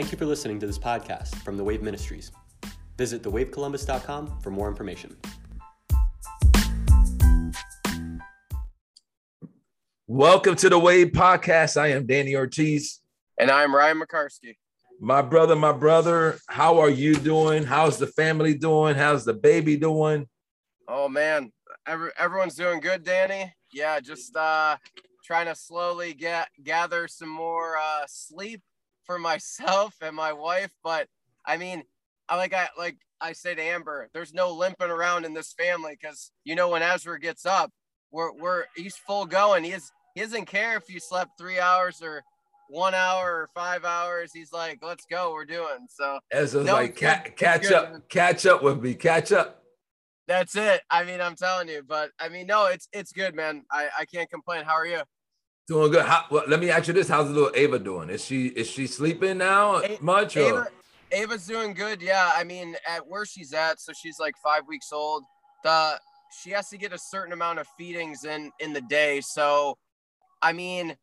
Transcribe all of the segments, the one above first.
Thank you for listening to this podcast from the Wave Ministries. Visit thewavecolumbus.com for more information. Welcome to the Wave Podcast. I am Danny Ortiz. And I'm Ryan Mocarski. My brother, my brother, how are you doing? How's the family doing? How's the baby doing? Oh man, Every, everyone's doing good, Danny. Yeah, just uh trying to slowly get gather some more uh sleep for myself and my wife. But I mean, I like I like I say to Amber, there's no limping around in this family because you know when Ezra gets up, we're we're he's full going. He is he doesn't care if you slept three hours or one hour or five hours. He's like, let's go, we're doing. So Ezra's no, like ca- catch good, up, catch up with me, catch up. That's it. I mean, I'm telling you, but I mean, no, it's it's good, man. I I can't complain. How are you? Doing good. How, well, let me ask you this: How's the little Ava doing? Is she is she sleeping now a- much? Ava, or? Ava's doing good. Yeah, I mean, at where she's at, so she's like five weeks old. The she has to get a certain amount of feedings in in the day. So, I mean,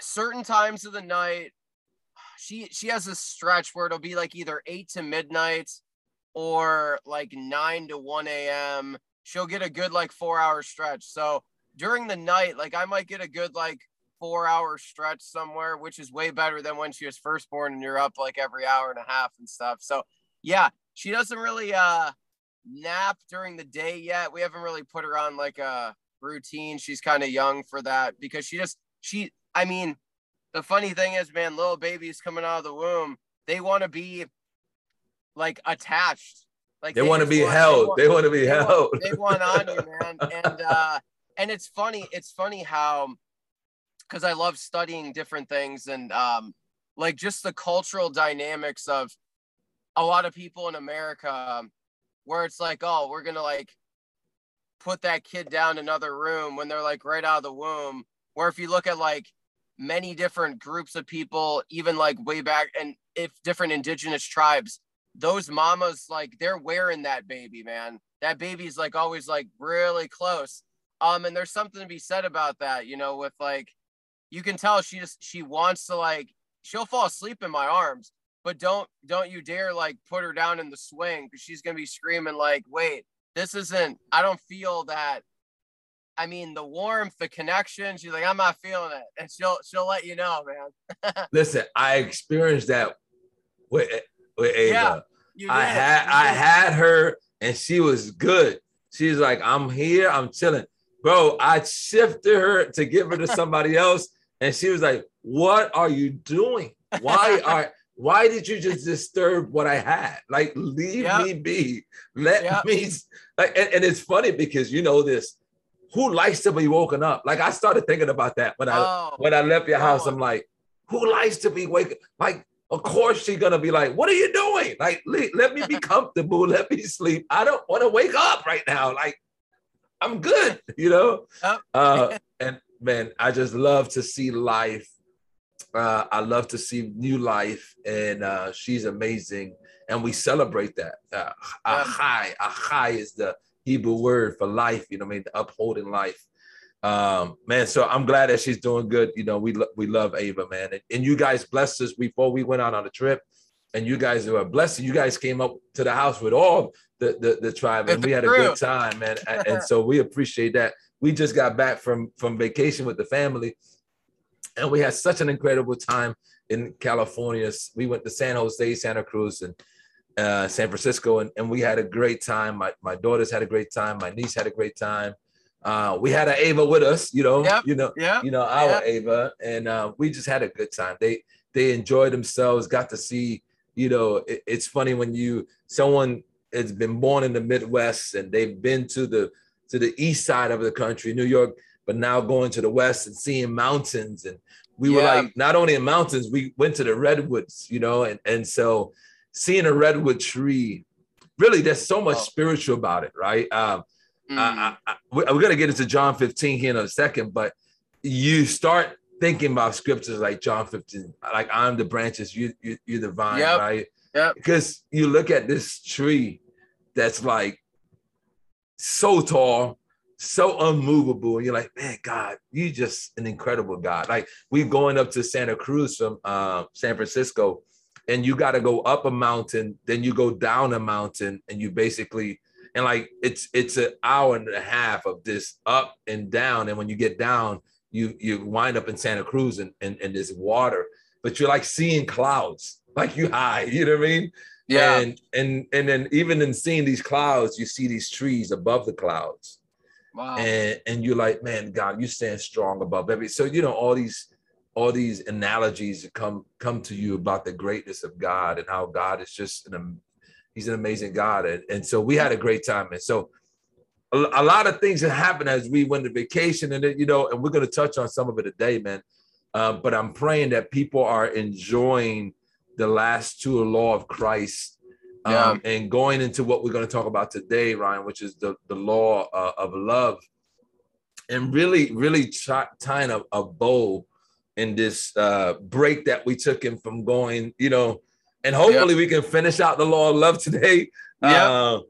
certain times of the night, she she has a stretch where it'll be like either eight to midnight or like nine to one a.m. She'll get a good like four hour stretch. So during the night, like I might get a good like four hour stretch somewhere, which is way better than when she was first born and you're up like every hour and a half and stuff. So yeah, she doesn't really uh nap during the day yet. We haven't really put her on like a routine. She's kind of young for that because she just she I mean, the funny thing is, man, little babies coming out of the womb, they want to be like attached. Like they, they want to be held. They want to be held. They want on you, man. And it's funny it's funny how because i love studying different things and um like just the cultural dynamics of a lot of people in america um, where it's like oh we're gonna like put that kid down another room when they're like right out of the womb. Where if you look at like many different groups of people even like way back and if different indigenous tribes those mamas like they're wearing that baby man. That baby's like always like really close um, and there's something to be said about that, you know, with like, you can tell she just, she wants to like, she'll fall asleep in my arms, but don't, don't you dare like put her down in the swing because she's going to be screaming like, wait, this isn't, I don't feel that. I mean, the warmth, the connection, she's like, I'm not feeling it. And she'll, she'll let you know, man. Listen, I experienced that with, with Ava. Yeah, I had, I had her and she was good. She's like, I'm here, I'm chilling bro, I shifted her to give her to somebody else, and she was like, "What are you doing? Why are why did you just disturb what I had? Like, leave yep. me be. Let yep. me like." And, and, it's funny because you know this. Who likes to be woken up? Like I started thinking about that when I oh, when I left your house. I'm like, who likes to be waking? Like, of course she's gonna be like, "What are you doing? Like, let me be comfortable. Let me sleep. I don't want to wake up right now. Like, I'm good, you know. Uh, and man, I just love to see life. Uh, I love to see new life, and uh, she's amazing, and we celebrate that. Uh, achai, achai is the Hebrew word for life. You know, I mean, the upholding life. Um, man, so I'm glad that she's doing good. You know, we lo- we love Ava, man, and, and you guys blessed us before we went out on a trip and you guys were blessed. You guys came up to the house with all the the, the tribe, and we had a good time, man. and so we appreciate that. We just got back from from vacation with the family, and we had such an incredible time in California. We went to San Jose, Santa Cruz, and uh, San Francisco, and, and we had a great time. My my daughters had a great time. My niece had a great time. Uh, we had an Ava with us, you know, yep. you know, yep. you know, our yep. Ava, and uh, we just had a good time. They they enjoyed themselves, got to see you know, it, it's funny when you someone has been born in the Midwest and they've been to the to the east side of the country, New York, but now going to the west and seeing mountains. And we yeah. were like, not only in mountains, we went to the redwoods, you know, and and so seeing a redwood tree, really, there's so much oh. spiritual about it, right? Um, mm. I, I, I, we're gonna get into John 15 here in a second, but you start thinking about scriptures like John 15, like I'm the branches, you, you you're the vine, yep. right? Yeah. Because you look at this tree that's like so tall, so unmovable, and you're like, man, God, you just an incredible God. Like we're going up to Santa Cruz from uh, San Francisco, and you got to go up a mountain, then you go down a mountain, and you basically and like it's it's an hour and a half of this up and down, and when you get down, you you wind up in Santa Cruz and and, and this water, but you're like seeing clouds, like you high, you know what I mean? Yeah. And and and then even in seeing these clouds, you see these trees above the clouds. Wow. And and you're like, man, God, you stand strong above every. So you know all these all these analogies come come to you about the greatness of God and how God is just an he's an amazing God. And, and so we had a great time. And so a, a lot of things that happened as we went to vacation and it, you know, and we're going to touch on some of it today, man. Um, but I'm praying that people are enjoying the last two law of Christ um, yeah. and going into what we're going to talk about today, Ryan, which is the, the law uh, of love and really, really tying a, a bow in this uh, break that we took him from going, you know, and hopefully yep. we can finish out the law of love today. Yeah. Uh,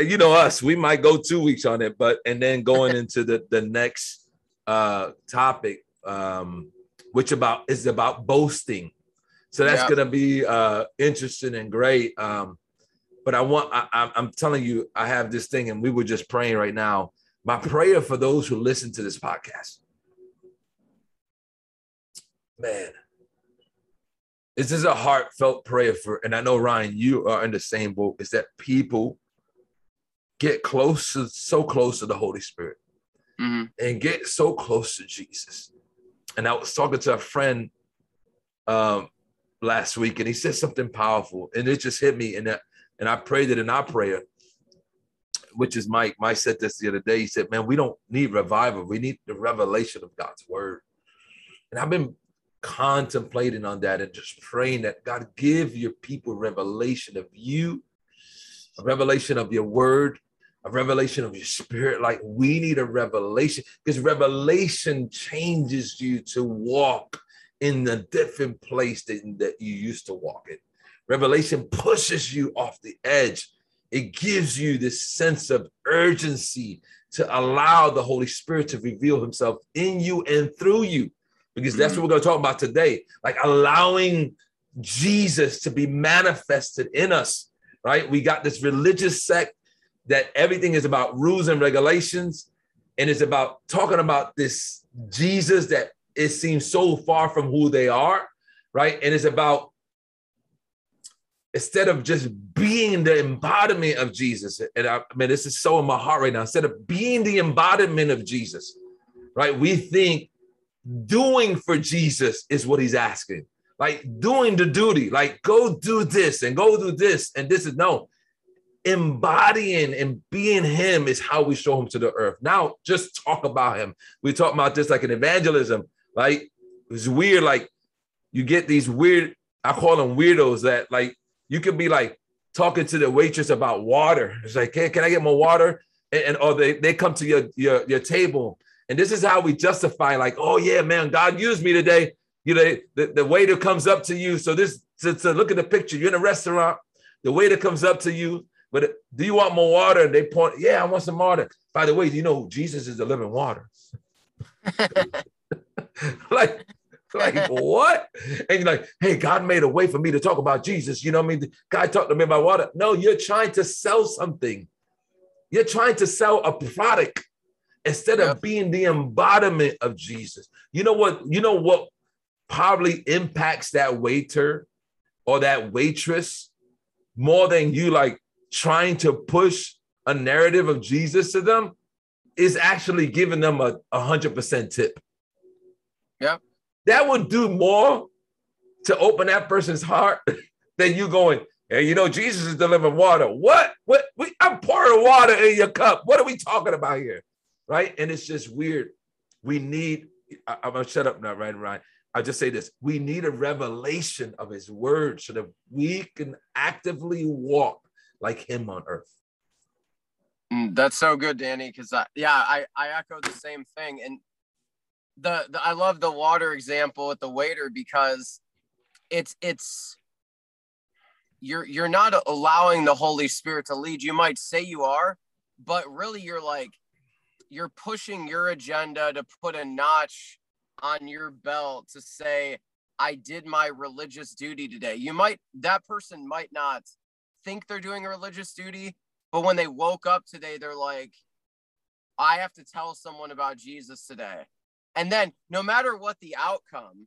you know us, we might go two weeks on it, but and then going into the the next uh topic, um, which about is about boasting. So that's yep. gonna be uh interesting and great. Um, but I want I, I'm telling you, I have this thing, and we were just praying right now. My prayer for those who listen to this podcast man, this is a heartfelt prayer for, and I know Ryan, you are in the same boat. Is that people get close to so close to the Holy Spirit mm-hmm. and get so close to Jesus. And I was talking to a friend um, last week, and he said something powerful, and it just hit me. And that, and I prayed it in our prayer, which is Mike. Mike said this the other day. He said, "Man, we don't need revival. We need the revelation of God's word." And I've been contemplating on that and just praying that God give your people revelation of you, a revelation of your word, a revelation of your spirit. Like we need a revelation because revelation changes you to walk in the different place than that you used to walk in. Revelation pushes you off the edge. It gives you this sense of urgency to allow the Holy Spirit to reveal himself in you and through you because that's what we're going to talk about today. Like allowing Jesus to be manifested in us, right? We got this religious sect that everything is about rules and regulations, and it's about talking about this Jesus that it seems so far from who they are, right? And it's about instead of just being the embodiment of Jesus, and I, I mean, this is so in my heart right now. Instead of being the embodiment of Jesus, right? We think doing for Jesus is what he's asking. Like doing the duty, like go do this and go do this. And this is no embodying and being him is how we show him to the earth. Now, just talk about him. We talk about this like an evangelism. Like it's weird, like you get these weird, I call them weirdos that like you could be like talking to the waitress about water. It's like, hey, can I get more water? And, and or they, they come to your, your, your table and this is how we justify, like, oh yeah, man, God used me today. You know, the, the waiter comes up to you. So this to, to look at the picture, you're in a restaurant, the waiter comes up to you, but do you want more water? And they point, yeah, I want some water. By the way, you know Jesus is the living water? like, like what? And you're like, hey, God made a way for me to talk about Jesus. You know what I mean? God talked to me about water. No, you're trying to sell something. You're trying to sell a product instead of being the embodiment of Jesus. You know what? You know what probably impacts that waiter or that waitress more than you like trying to push a narrative of Jesus to them is actually giving them a, a hundred percent tip. Yeah. That would do more to open that person's heart than you going, hey, you know, Jesus is delivering water. What? What? We, I'm pouring water in your cup. What are we talking about here? right? And it's just weird. We need, I, am gonna shut up now, right? Right. I'll just say this we need a revelation of his word so that we can actively walk like him on earth. Mm, that's so good, Danny. Because I, yeah, I, I echo the same thing. And the, the I love the water example with the waiter because it's it's you're you're not allowing the Holy Spirit to lead. You might say you are, but really you're like you're pushing your agenda to put a notch on your belt to say I did my religious duty today. You might, that person might not think they're doing a religious duty, but when they woke up today, they're like, I have to tell someone about Jesus today. And then no matter what the outcome,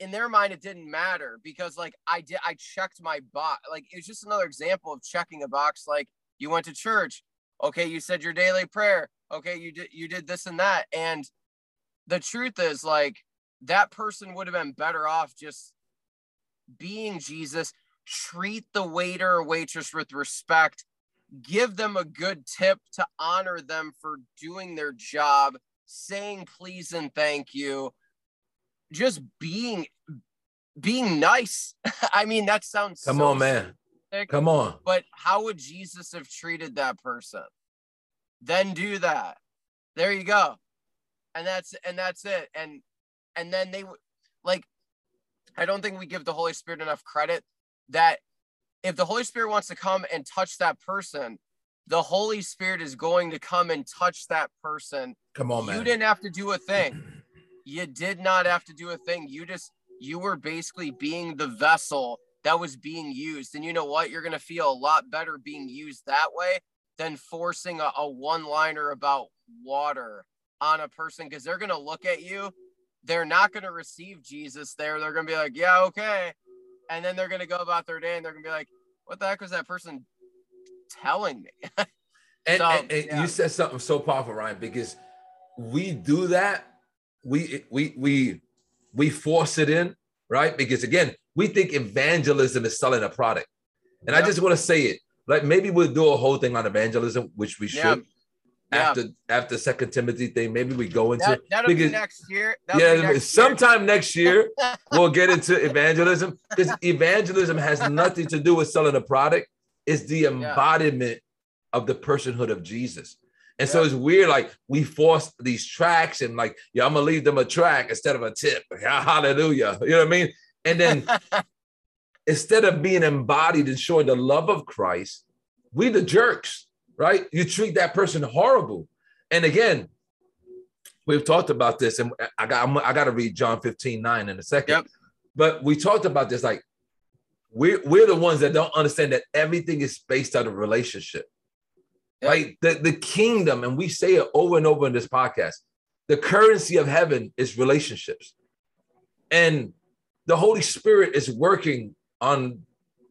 in their mind, it didn't matter because like I did, I checked my box. Like it's just another example of checking a box. Like you went to church. Okay. You said your daily prayer. Okay. You did, you did this and that. And the truth is like that person would have been better off just being Jesus, treat the waiter or waitress with respect, give them a good tip to honor them for doing their job, saying please and thank you, just being being nice. I mean, that sounds come so on, man. Sick, come on. But how would Jesus have treated that person? Then do that. There you go. And that's and that's it. And and then they would like I don't think we give the Holy Spirit enough credit that if the Holy Spirit wants to come and touch that person, the Holy Spirit is going to come and touch that person. Come on, man. You didn't have to do a thing. You did not have to do a thing. You just you were basically being the vessel that was being used. And you know what? You're gonna feel a lot better being used that way than forcing a, a one-liner about water on a person because they're gonna look at you they're not going to receive Jesus there. They're going to be like, yeah, okay. And then they're going to go about their day and they're going to be like, what the heck was that person telling me? and, so, and, and yeah. you said something so powerful, Ryan, because we do that. We, we, we, we force it in, right? Because again, we think evangelism is selling a product. And yep. I just want to say it like maybe we'll do a whole thing on evangelism, which we should yeah. after after Second Timothy thing. Maybe we go into that, will because, be next year. That'll yeah, next sometime year. next year we'll get into evangelism because evangelism has nothing to do with selling a product. It's the embodiment yeah. of the personhood of Jesus. And yeah. so it's weird, like we force these tracts and like, yeah, I'm gonna leave them a tract instead of a tip. Hallelujah. You know what I mean? And then instead of being embodied and showing the love of Christ, we the jerks right? You treat that person horrible. And again, we've talked about this, and I got I'm, i got to read John 15, 9 in a second. Yep. But we talked about this like we're we're the ones that don't understand that everything is based on a relationship. Yep. Right? The, the kingdom, and we say it over and over in this podcast, the currency of heaven is relationships. And the Holy Spirit is working on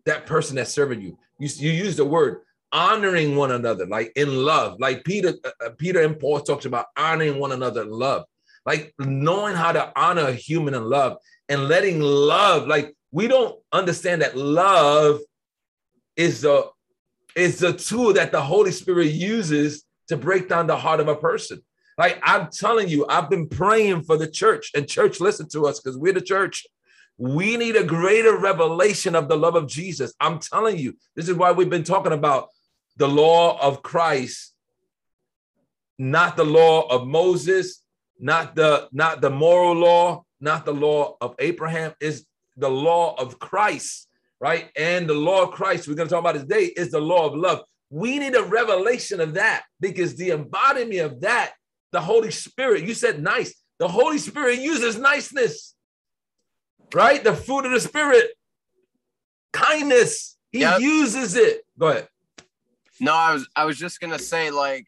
that person that's serving you. You, you use the word honoring one another, like in love. Like Peter, uh, uh, Peter and Paul talks about honoring one another in love, like knowing how to honor a human in love and letting love. Like we don't understand that love is the is the tool that the Holy Spirit uses to break down the heart of a person. Like I'm telling you, I've been praying for the church, and church, listen to us because we're the church. We need a greater revelation of the love of Jesus. I'm telling you, this is why we've been talking about the law of Christ, not the law of Moses, not the not the moral law, not the law of Abraham, is the law of Christ, right? And the law of Christ we're going to talk about today is the law of love. We need a revelation of that because the embodiment of that, the Holy Spirit, you said nice. The Holy Spirit uses niceness, right? The fruit of the Spirit, kindness. He yep. uses it. Go ahead. No, I was I was just gonna say like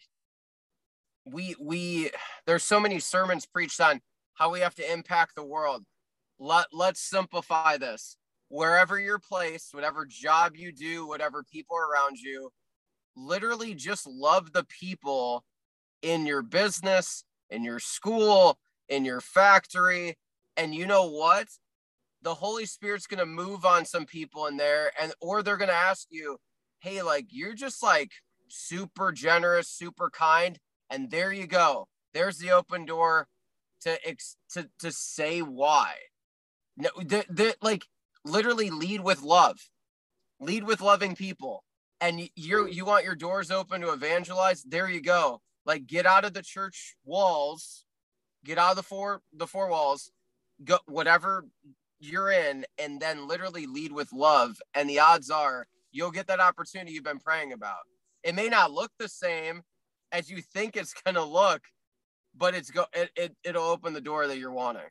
we we there's so many sermons preached on how we have to impact the world. Let let's simplify this. Wherever you're placed, whatever job you do, whatever people around you, literally just love the people in your business, in your school, in your factory. And you know what? The Holy Spirit's going to move on some people in there and or they're going to ask you, hey, like you're just like super generous, super kind, and there you go. There's the open door to ex- to to say why. No, the, the, like literally lead with love, lead with loving people, and you you want your doors open to evangelize. There you go. Like get out of the church walls, get out of the four the four walls, go whatever you're in, and then literally lead with love. And the odds are you'll get that opportunity you've been praying about. It may not look the same as you think it's going to look, but it's go it, it it'll open the door that you're wanting.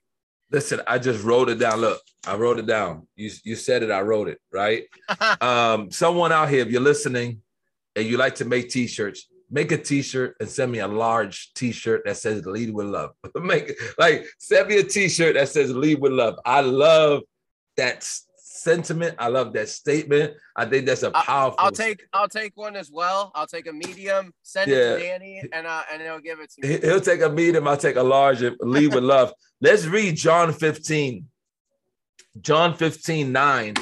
Listen, I just wrote it down. Look, I wrote it down. You you said it, I wrote it, right? um, someone out here, if you're listening and you like to make t-shirts, make a t-shirt and send me a large t-shirt that says lead with love. make like send me a t-shirt that says lead with love. I love that sentiment. I love that statement. I think that's a powerful. I'll take statement. I'll take one as well. I'll take a medium, send yeah. it to Danny, and uh, and he'll give it to me. He'll take a medium. I'll take a large. And lead with love. Let's read John 15. John 15, 9.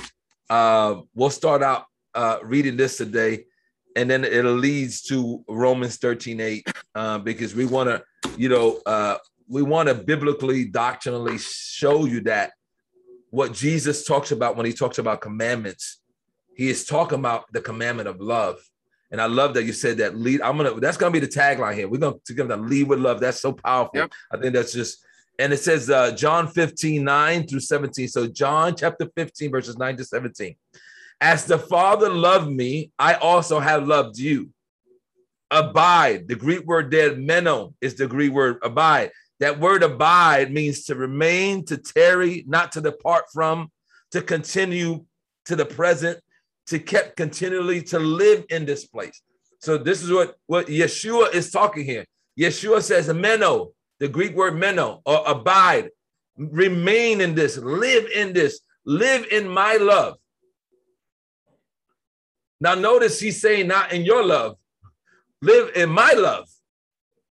Uh, we'll start out uh, reading this today, and then it leads to Romans 13, 8, uh, because we want to, you know, uh, we want to biblically, doctrinally show you that what Jesus talks about when he talks about commandments, he is talking about the commandment of love. And I love that you said that lead. I'm gonna that's gonna be the tagline here. We're gonna together lead with love. That's so powerful. Yep. I think that's just and it says uh, John 15, 9 through 17. So John chapter 15, verses 9 to 17. As the Father loved me, I also have loved you. Abide, the Greek word there, meno, is the Greek word abide. That word abide means to remain, to tarry, not to depart from, to continue to the present, to keep continually to live in this place. So this is what, what Yeshua is talking here. Yeshua says, meno, the Greek word meno, or abide, remain in this, live in this, live in my love. Now, notice he's saying, not in your love, live in my love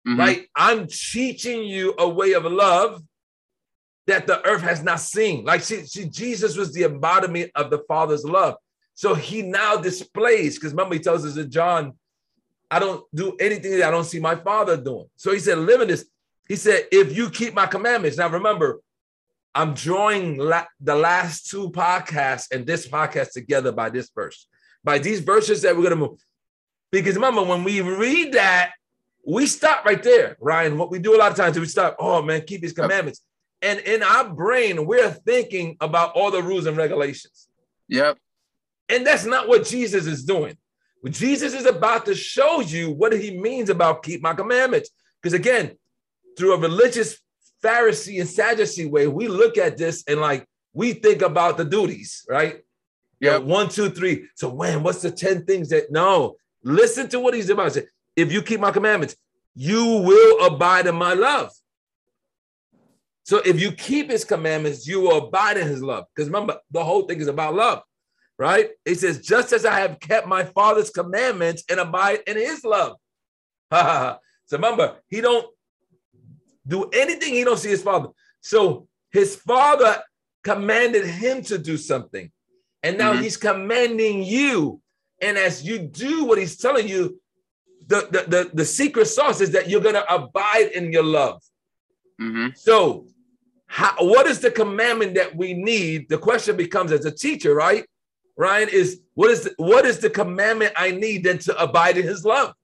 mm-hmm. right? I'm teaching you a way of love that the earth has not seen. Like see, Jesus was the embodiment of the Father's love. So he now displays, because remember, he tells us in John, I don't do anything that I don't see my father doing. So he said, living in this. He said, if you keep my commandments. Now remember, I'm drawing la- the last two podcasts and this podcast together by this verse, by these verses that we're going to move. Because remember, when we read that, we stop right there, Ryan. What we do a lot of times is we stop, oh man, keep his commandments. And in our brain, we're thinking about all the rules and regulations. Yep. And that's not what Jesus is doing. Jesus is about to show you what he means about keep my commandments. Because again, through a religious Pharisee and Sadducee way, we look at this and like we think about the duties, right? Yeah, one, two, three. So when what's the 10 things that no? Listen to what he's about to say if you keep my commandments, you will abide in my love. So if you keep his commandments, you will abide in his love. Because remember, the whole thing is about love, right? It says, just as I have kept my father's commandments and abide in his love. so remember, he don't do anything he don't see his father. So his father commanded him to do something. And now mm-hmm. he's commanding you. And as you do what he's telling you, the, the, the, the secret sauce is that you're going to abide in your love. Mm-hmm. So, how, what is the commandment that we need? The question becomes as a teacher, right? Ryan is what is the, what is the commandment I need then to abide in His love?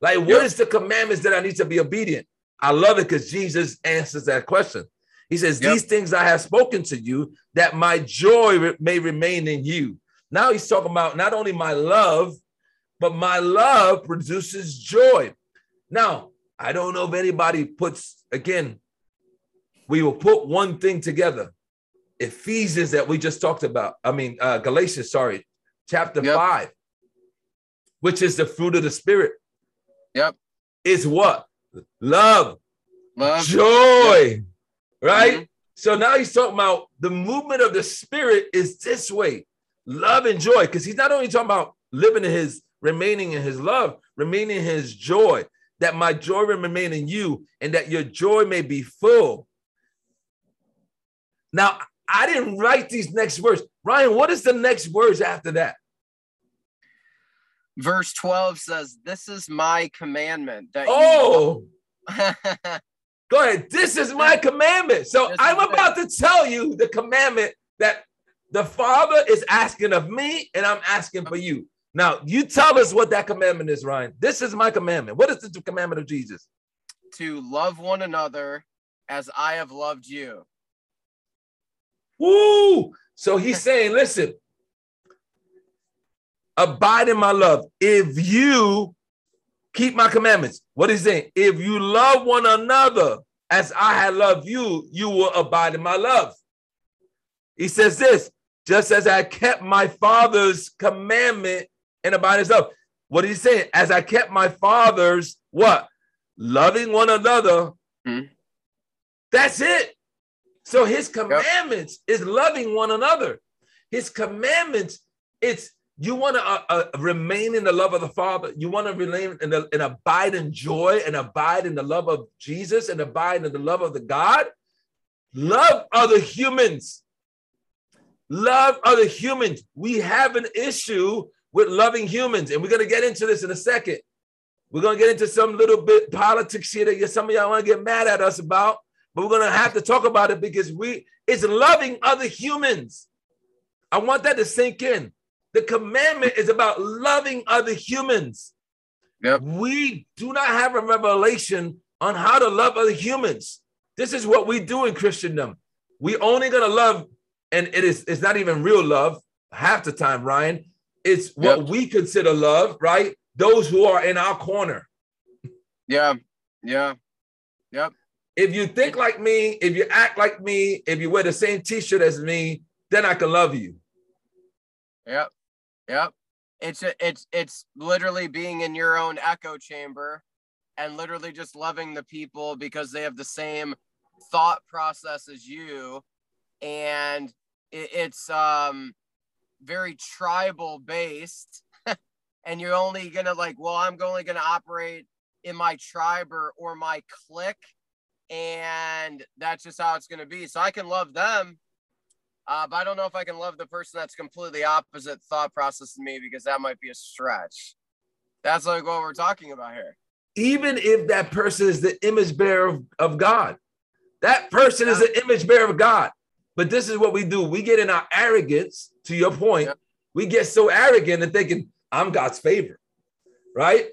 Like, what yep. is the commandments that I need to be obedient? I love it because Jesus answers that question. He says, yep. These things I have spoken to you, that my joy may remain in you. Now he's talking about not only my love, but my love produces joy. Now, I don't know if anybody puts, again, we will put one thing together. Ephesians that we just talked about, I mean, uh, Galatians, sorry, chapter yep. five, which is the fruit of the spirit. Yep. Is what? Love, Love. joy, yep. right? Mm-hmm. So now he's talking about the movement of the spirit is this way love and joy, because he's not only talking about living in his remaining in his love, remaining in his joy, that my joy may remain in you, and that your joy may be full. Now, I didn't write these next words. Ryan, what is the next words after that? Verse 12 says, This is my commandment. That oh, go ahead. This is my commandment. So I'm about to tell you the commandment that the Father is asking of me, and I'm asking for you. Now, you tell us what that commandment is, Ryan. This is my commandment. What is the commandment of Jesus? To love one another as I have loved you. Woo! So he's saying, listen, abide in my love. If you keep my commandments, what he's saying, if you love one another as I have loved you, you will abide in my love. He says this, just as I kept my father's commandment and his love. What is he saying? As I kept my father's what? Loving one another. Mm-hmm. That's it. So his commandments yep. is loving one another. His commandments, it's you want to uh, uh, remain in the love of the Father. You want to remain in the, and abide in joy and abide in the love of Jesus and abide in the love of the God. Love other humans. Love other humans. We have an issue with loving humans, and we're going to get into this in a second. We're going to get into some little bit politics here that some of y'all want to get mad at us about, but we're going to have to talk about it because we it's loving other humans. I want that to sink in. The commandment is about loving other humans. Yep. We do not have a revelation on how to love other humans. This is what we do in Christendom. We only gonna love, and it is it's not even real love half the time, Ryan. It's what yep. we consider love, right? Those who are in our corner. Yeah, yeah, yep. If you think like me, if you act like me, if you wear the same t-shirt as me, then I can love you. Yep. Yep. It's a, it's it's literally being in your own echo chamber and literally just loving the people because they have the same thought process as you and it, it's um very tribal based and you're only gonna like well i'm only gonna operate in my tribe or, or my clique and that's just how it's gonna be so i can love them uh, but I don't know if I can love the person that's completely opposite thought process than me because that might be a stretch. That's like what we're talking about here. Even if that person is the image bearer of, of God, that person yeah. is the image bearer of God. But this is what we do. We get in our arrogance, to your point, yeah. we get so arrogant and thinking, I'm God's favorite, right?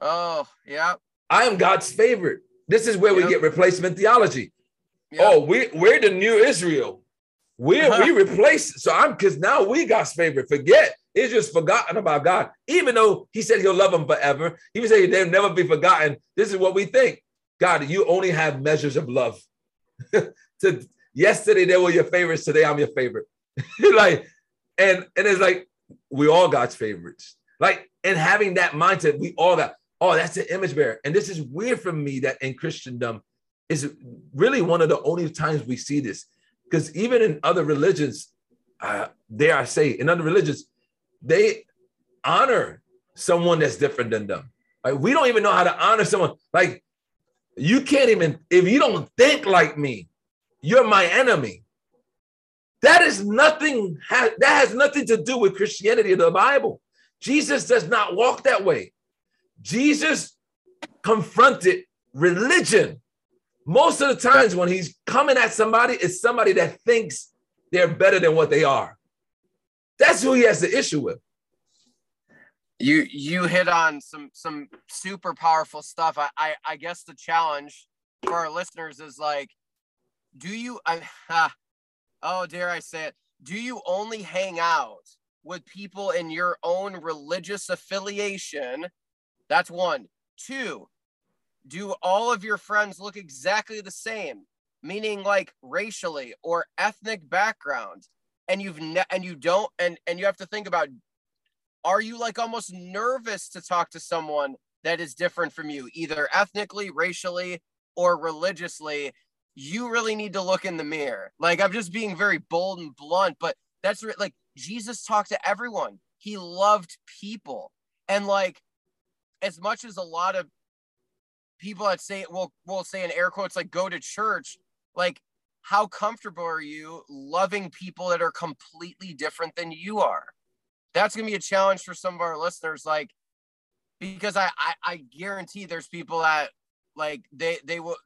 Oh, yeah. I am God's favorite. This is where yep. we get replacement theology. Yep. Oh, we, we're the new Israel. We uh-huh. we replace so I'm because now we God's favorite. Forget it's just forgotten about God. Even though He said He'll love them forever, He would say they'll never be forgotten. This is what we think. God, you only have measures of love. to yesterday they were your favorites. Today I'm your favorite. like, and and it's like we all God's favorites. Like, and having that mindset, we all got. Oh, that's an image bearer. And this is weird for me that in Christendom is really one of the only times we see this because even in other religions, uh, dare I say, in other religions, they honor someone that's different than them. Like we don't even know how to honor someone. Like you can't even if you don't think like me, you're my enemy. That is nothing. that has nothing to do with Christianity or the Bible. Jesus does not walk that way. Jesus confronted religion most of the times when he's coming at somebody, it's somebody that thinks they're better than what they are. That's who he has the issue with. You you hit on some some super powerful stuff. I I, I guess the challenge for our listeners is like, do you I, oh dare I say it? Do you only hang out with people in your own religious affiliation? That's one. Two, do all of your friends look exactly the same meaning like racially or ethnic background and you've ne- and you don't and and you have to think about are you like almost nervous to talk to someone that is different from you either ethnically racially or religiously you really need to look in the mirror. Like i'm just being very bold and blunt but that's re- like jesus talked to everyone. He loved people. And like as much as a lot of people that say will will say in air quotes like go to church like how comfortable are you loving people that are completely different than you are? That's going to be a challenge for some of our listeners like because I, I i guarantee there's people that like they they will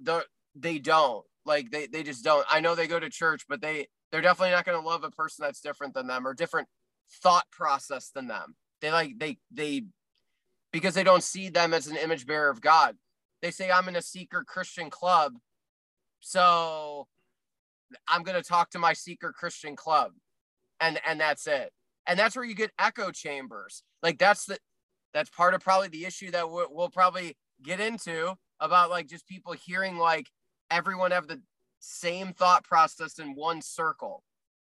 they don't like they they just don't i know they go to church but they they're definitely not going to love a person that's different than them or different thought process than them they like they they because they don't see them as an image bearer of god they say I'm in a seeker Christian club. So I'm going to talk to my seeker Christian club. And and that's it. And that's where you get echo chambers. Like that's the that's part of probably the issue that we'll, we'll probably get into about like just people hearing like everyone have the same thought process in one circle.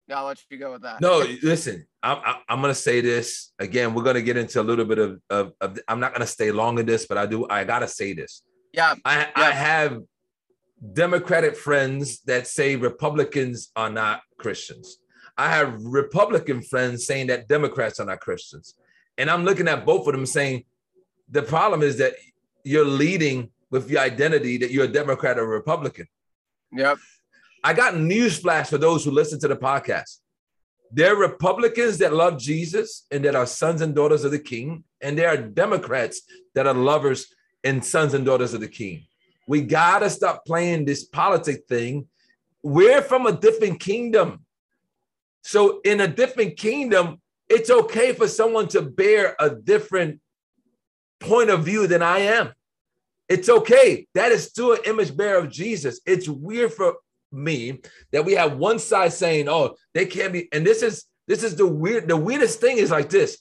Now I'll let you go with that. No, listen, I'm, I'm going to say this again. We're going to get into a little bit of, of, of I'm not going to stay long in this, but I do, I got to say this. Yeah. I, yeah. I have Democratic friends that say Republicans are not Christians. I have Republican friends saying that Democrats are not Christians. And I'm looking at both of them saying the problem is that you're leading with your identity that you're a Democrat or a Republican. Yep. I got news flash for those who listen to the podcast. There are Republicans that love Jesus and that are sons and daughters of the King, and there are Democrats that are lovers and sons and daughters of the King. We gotta stop playing this politic thing. We're from a different kingdom. So, in a different kingdom, it's okay for someone to bear a different point of view than I am. It's okay. That is still an image bearer of Jesus. It's weird for me that we have one side saying, "Oh, they can't be," and this is this is the weird. The weirdest thing is like this.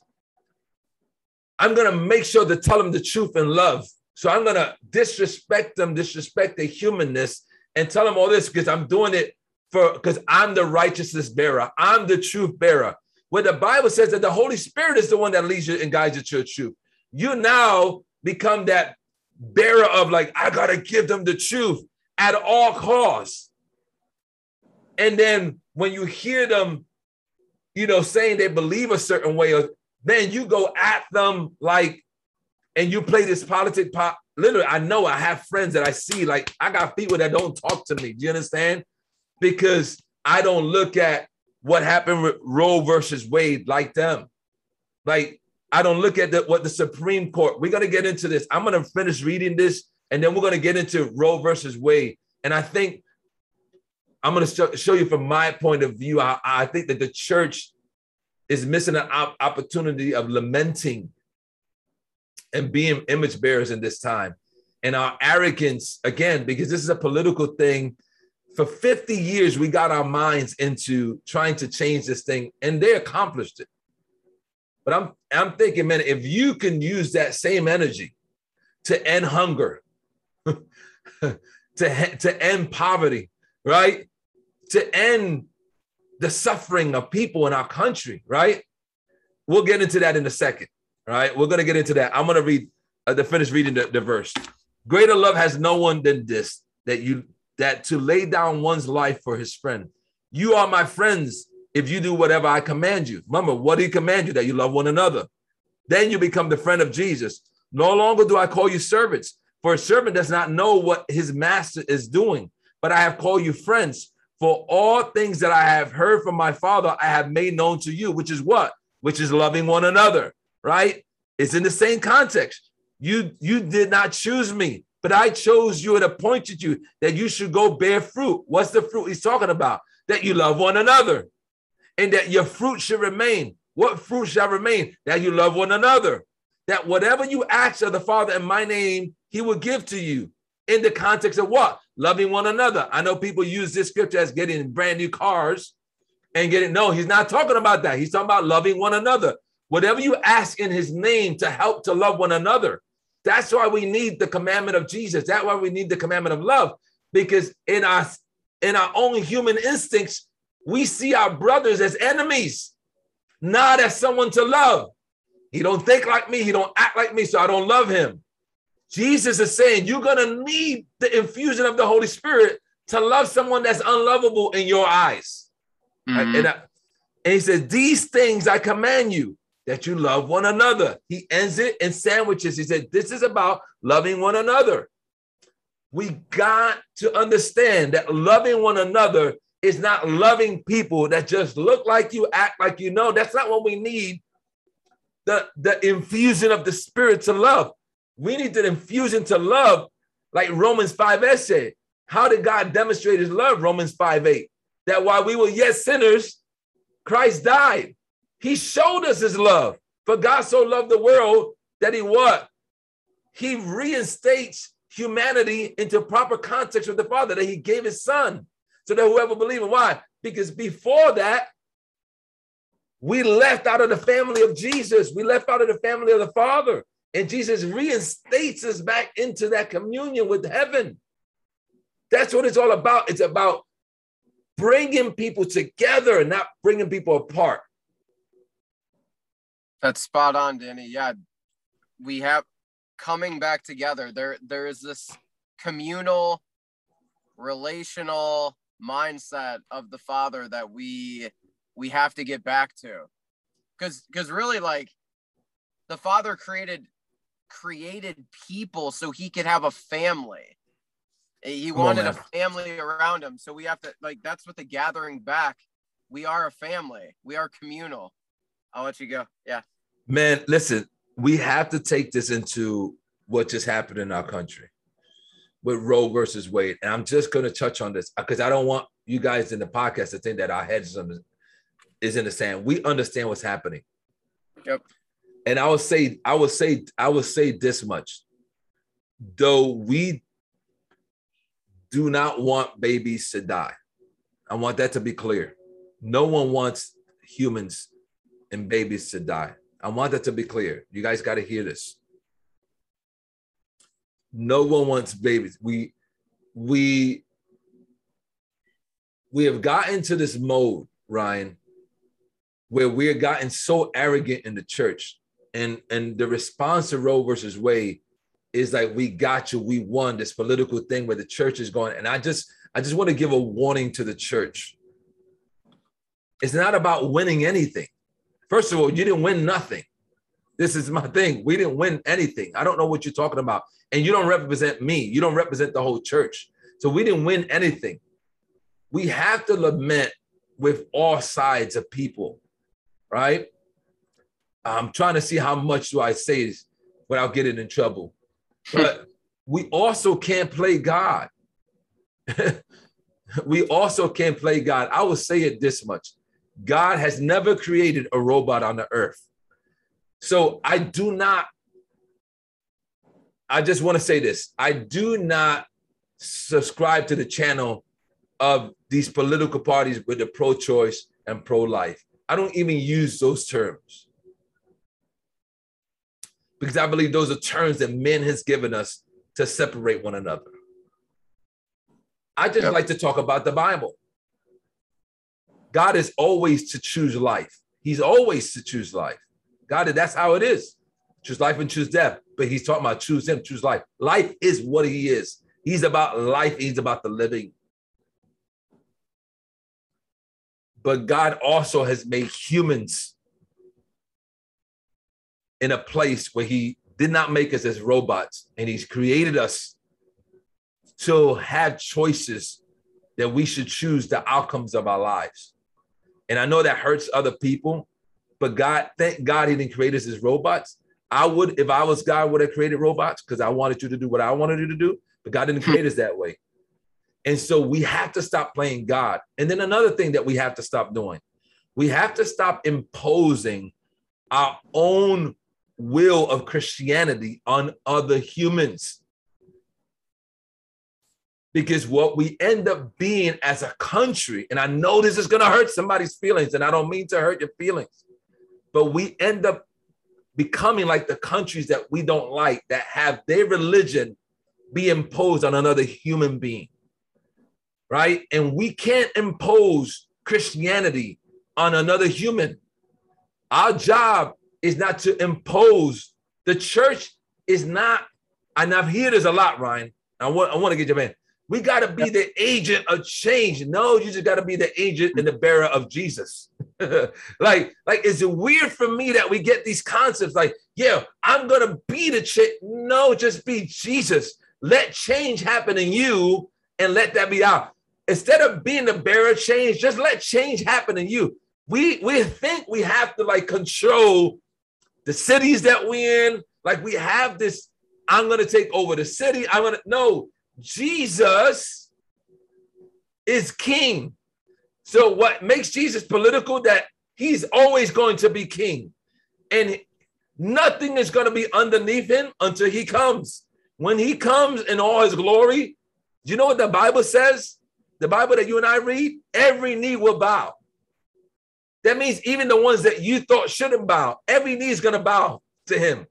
I'm gonna make sure to tell them the truth in love. So I'm gonna disrespect them, disrespect their humanness, and tell them all this because I'm doing it for because I'm the righteousness bearer. I'm the truth bearer. Where the Bible says that the Holy Spirit is the one that leads you and guides you to the truth. You now become that bearer of like, I gotta give them the truth at all costs. And then when you hear them, you know, saying they believe a certain way, or then you go at them like, and you play this politic pop. Literally, I know I have friends that I see, like I got people that don't talk to me. Do you understand? Because I don't look at what happened with Roe versus Wade like them. Like I don't look at the, what the Supreme Court. We're gonna get into this. I'm gonna finish reading this, and then we're gonna get into Roe versus Wade. And I think I'm going to show, show, you from my point of view. I, I think that the church is missing an op- opportunity of lamenting and being image bearers in this time. And our arrogance, again, because this is a political thing. For 50 years, we got our minds into trying to change this thing, and they accomplished it. But I'm I'm thinking, man, if you can use that same energy to end hunger, to, to end poverty, right? To end the suffering of people in our country, right? We'll get into that in a second, right? We're to get into that. I'm to read uh, the finish reading the, the verse. Greater love has no one than this, that you that to lay down one's life for his friend. You are my friends if you do whatever I command you. Remember, what did he command you? That you love one another. Then you become the friend of Jesus. No longer do I call you servants, for a servant does not know what his master is doing, but I have called you friends. For all things that I have heard from my Father, I have made known to you, which is what? Which is loving one another, right? It's in the same context. You you did not choose me, but I chose you and appointed you that you should go bear fruit. What's the fruit he's talking about? That you love one another, and that your fruit should remain. What fruit shall remain? That you love one another. That whatever you ask of the Father in my name, he will give to you. In the context of what? Loving one another. I know people use this scripture as getting brand new cars and getting, no, he's not talking about that. He's talking about loving one another. Whatever you ask in his name to help to love one another. That's why we need the commandment of Jesus. That's why we need the commandment of love. Because in our in our own human instincts, we see our brothers as enemies, not as someone to love. He don't think like me, he don't act like me, so I don't love him. Jesus is saying you're going to need the infusion of the Holy Spirit to love someone that's unlovable in your eyes. Mm-hmm. And, I, and he says, These things I command you that you love one another. He ends it in sandwiches. He said, This is about loving one another. We got to understand that loving one another is not loving people that just look like you, act like you know. That's not what we need. The, the infusion of the spirit to love. We need to infuse into love, like Romans 5 8 said. How did God demonstrate his love? Romans 5 8. That while we were yet sinners, Christ died. He showed us his love. For God so loved the world that he what? He reinstates humanity into proper context with the Father, that he gave his son. So that whoever believes, why? Because before that, we left out of the family of Jesus. We left out of the family of the Father. And Jesus reinstates us back into that communion with heaven. That's what it's all about. It's about bringing people together and not bringing people apart. That's spot on, Danny. Yeah, we have coming back together. There, there is this communal, relational mindset of the Father that we we have to get back to, because because really, like the Father created created people so he could have a family. He wanted on, a family around him. So we have to like that's what the gathering back. We are a family. We are communal. I'll let you go. Yeah. Man, listen, we have to take this into what just happened in our country with Roe versus Wade. And I'm just going to touch on this because I don't want you guys in the podcast to think that our heads is in the sand. We understand what's happening. Yep. And I would say, I would say, I would say this much. Though we do not want babies to die. I want that to be clear. No one wants humans and babies to die. I want that to be clear. You guys got to hear this. No one wants babies. We we we have gotten to this mode, Ryan, where we have gotten so arrogant in the church. And and the response to Roe versus Wade is like we got you, we won this political thing where the church is going. And I just I just want to give a warning to the church. It's not about winning anything. First of all, you didn't win nothing. This is my thing. We didn't win anything. I don't know what you're talking about. And you don't represent me. You don't represent the whole church. So we didn't win anything. We have to lament with all sides of people, right? I'm trying to see how much do I say this without getting in trouble. But we also can't play God. we also can't play God. I will say it this much God has never created a robot on the earth. So I do not, I just want to say this I do not subscribe to the channel of these political parties with the pro choice and pro life. I don't even use those terms because I believe those are terms that men has given us to separate one another. I just yep. like to talk about the Bible. God is always to choose life. He's always to choose life. God, that's how it is. Choose life and choose death. But he's talking about choose him, choose life. Life is what he is. He's about life. He's about the living. But God also has made humans in a place where he did not make us as robots and he's created us to have choices that we should choose the outcomes of our lives. And I know that hurts other people, but God, thank God he didn't create us as robots. I would, if I was God, would have created robots because I wanted you to do what I wanted you to do, but God didn't hmm. create us that way. And so we have to stop playing God. And then another thing that we have to stop doing, we have to stop imposing our own will of Christianity on other humans. Because what we end up being as a country, and I know this is going to hurt somebody's feelings, and I don't mean to hurt your feelings, but we end up becoming like the countries that we don't like that have their religion be imposed on another human being. Right? And we can't impose Christianity on another human. Our job is not to impose. The church is not, and I've heard this a lot, Ryan. I want, I want to get your man. We got to be the agent of change. No, you just got to be the agent and the bearer of Jesus. like, like, is it weird for me that we get these concepts like, yeah, I'm gonna be the change? No, just be Jesus. Let change happen in you and let that be out. Instead of being the bearer of change, just let change happen in you. We we think we have to like control the cities that we're in. Like we have this, I'm gonna take over the city. I'm gonna no, Jesus is king. So what makes Jesus political that he's always going to be king. And nothing is going to be underneath him until he comes. When he comes in all his glory, you know what the Bible says? The Bible that you and I read, every knee will bow. That means even the ones that you thought shouldn't bow, every knee is going to bow to him.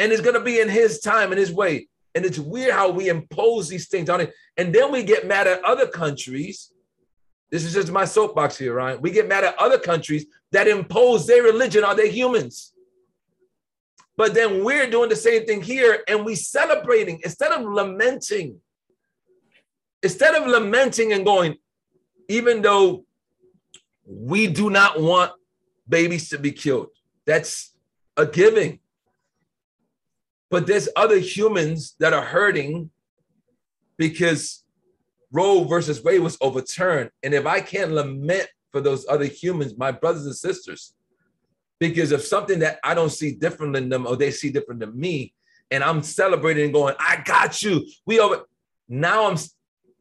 And it's going to be in his time and his way. And it's weird how we impose these things on it. And then we get mad at other countries. This is just my soapbox here, Ryan. We get mad at other countries that impose their religion on their humans. But then we're doing the same thing here and we celebrating instead of lamenting. Instead of lamenting and going, even though we do not want babies to be killed, that's a giving. But there's other humans that are hurting because Roe versus Wade was overturned. And if I can't lament for those other humans, my brothers and sisters, because of something that I don't see different than them or they see different than me, and I'm celebrating and going, I got you. We over now I'm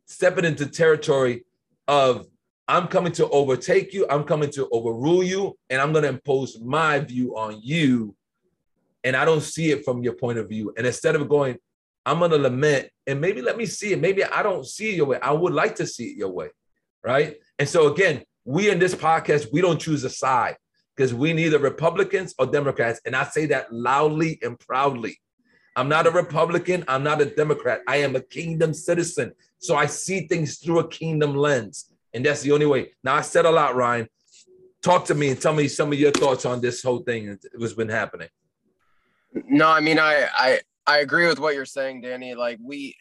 stepping into territory of I'm coming to overtake you, I'm coming to overrule you, and I'm to impose my view on you. And I don't see it from your point of view. And instead of going, I'm going to lament and maybe let me see it. Maybe I don't see it your way. I would like to see it your way. Right. And so, again, we in this podcast, we don't choose a side because we neither Republicans or Democrats. And I say that loudly and proudly. I'm not a Republican. I'm not a Democrat. I am a kingdom citizen. So I see things through a kingdom lens. And that's the only way. Now, I said a lot, Ryan. Talk to me and tell me some of your thoughts on this whole thing what's been happening. No, I mean, I, I, I agree with what you're saying, Danny. Like, we,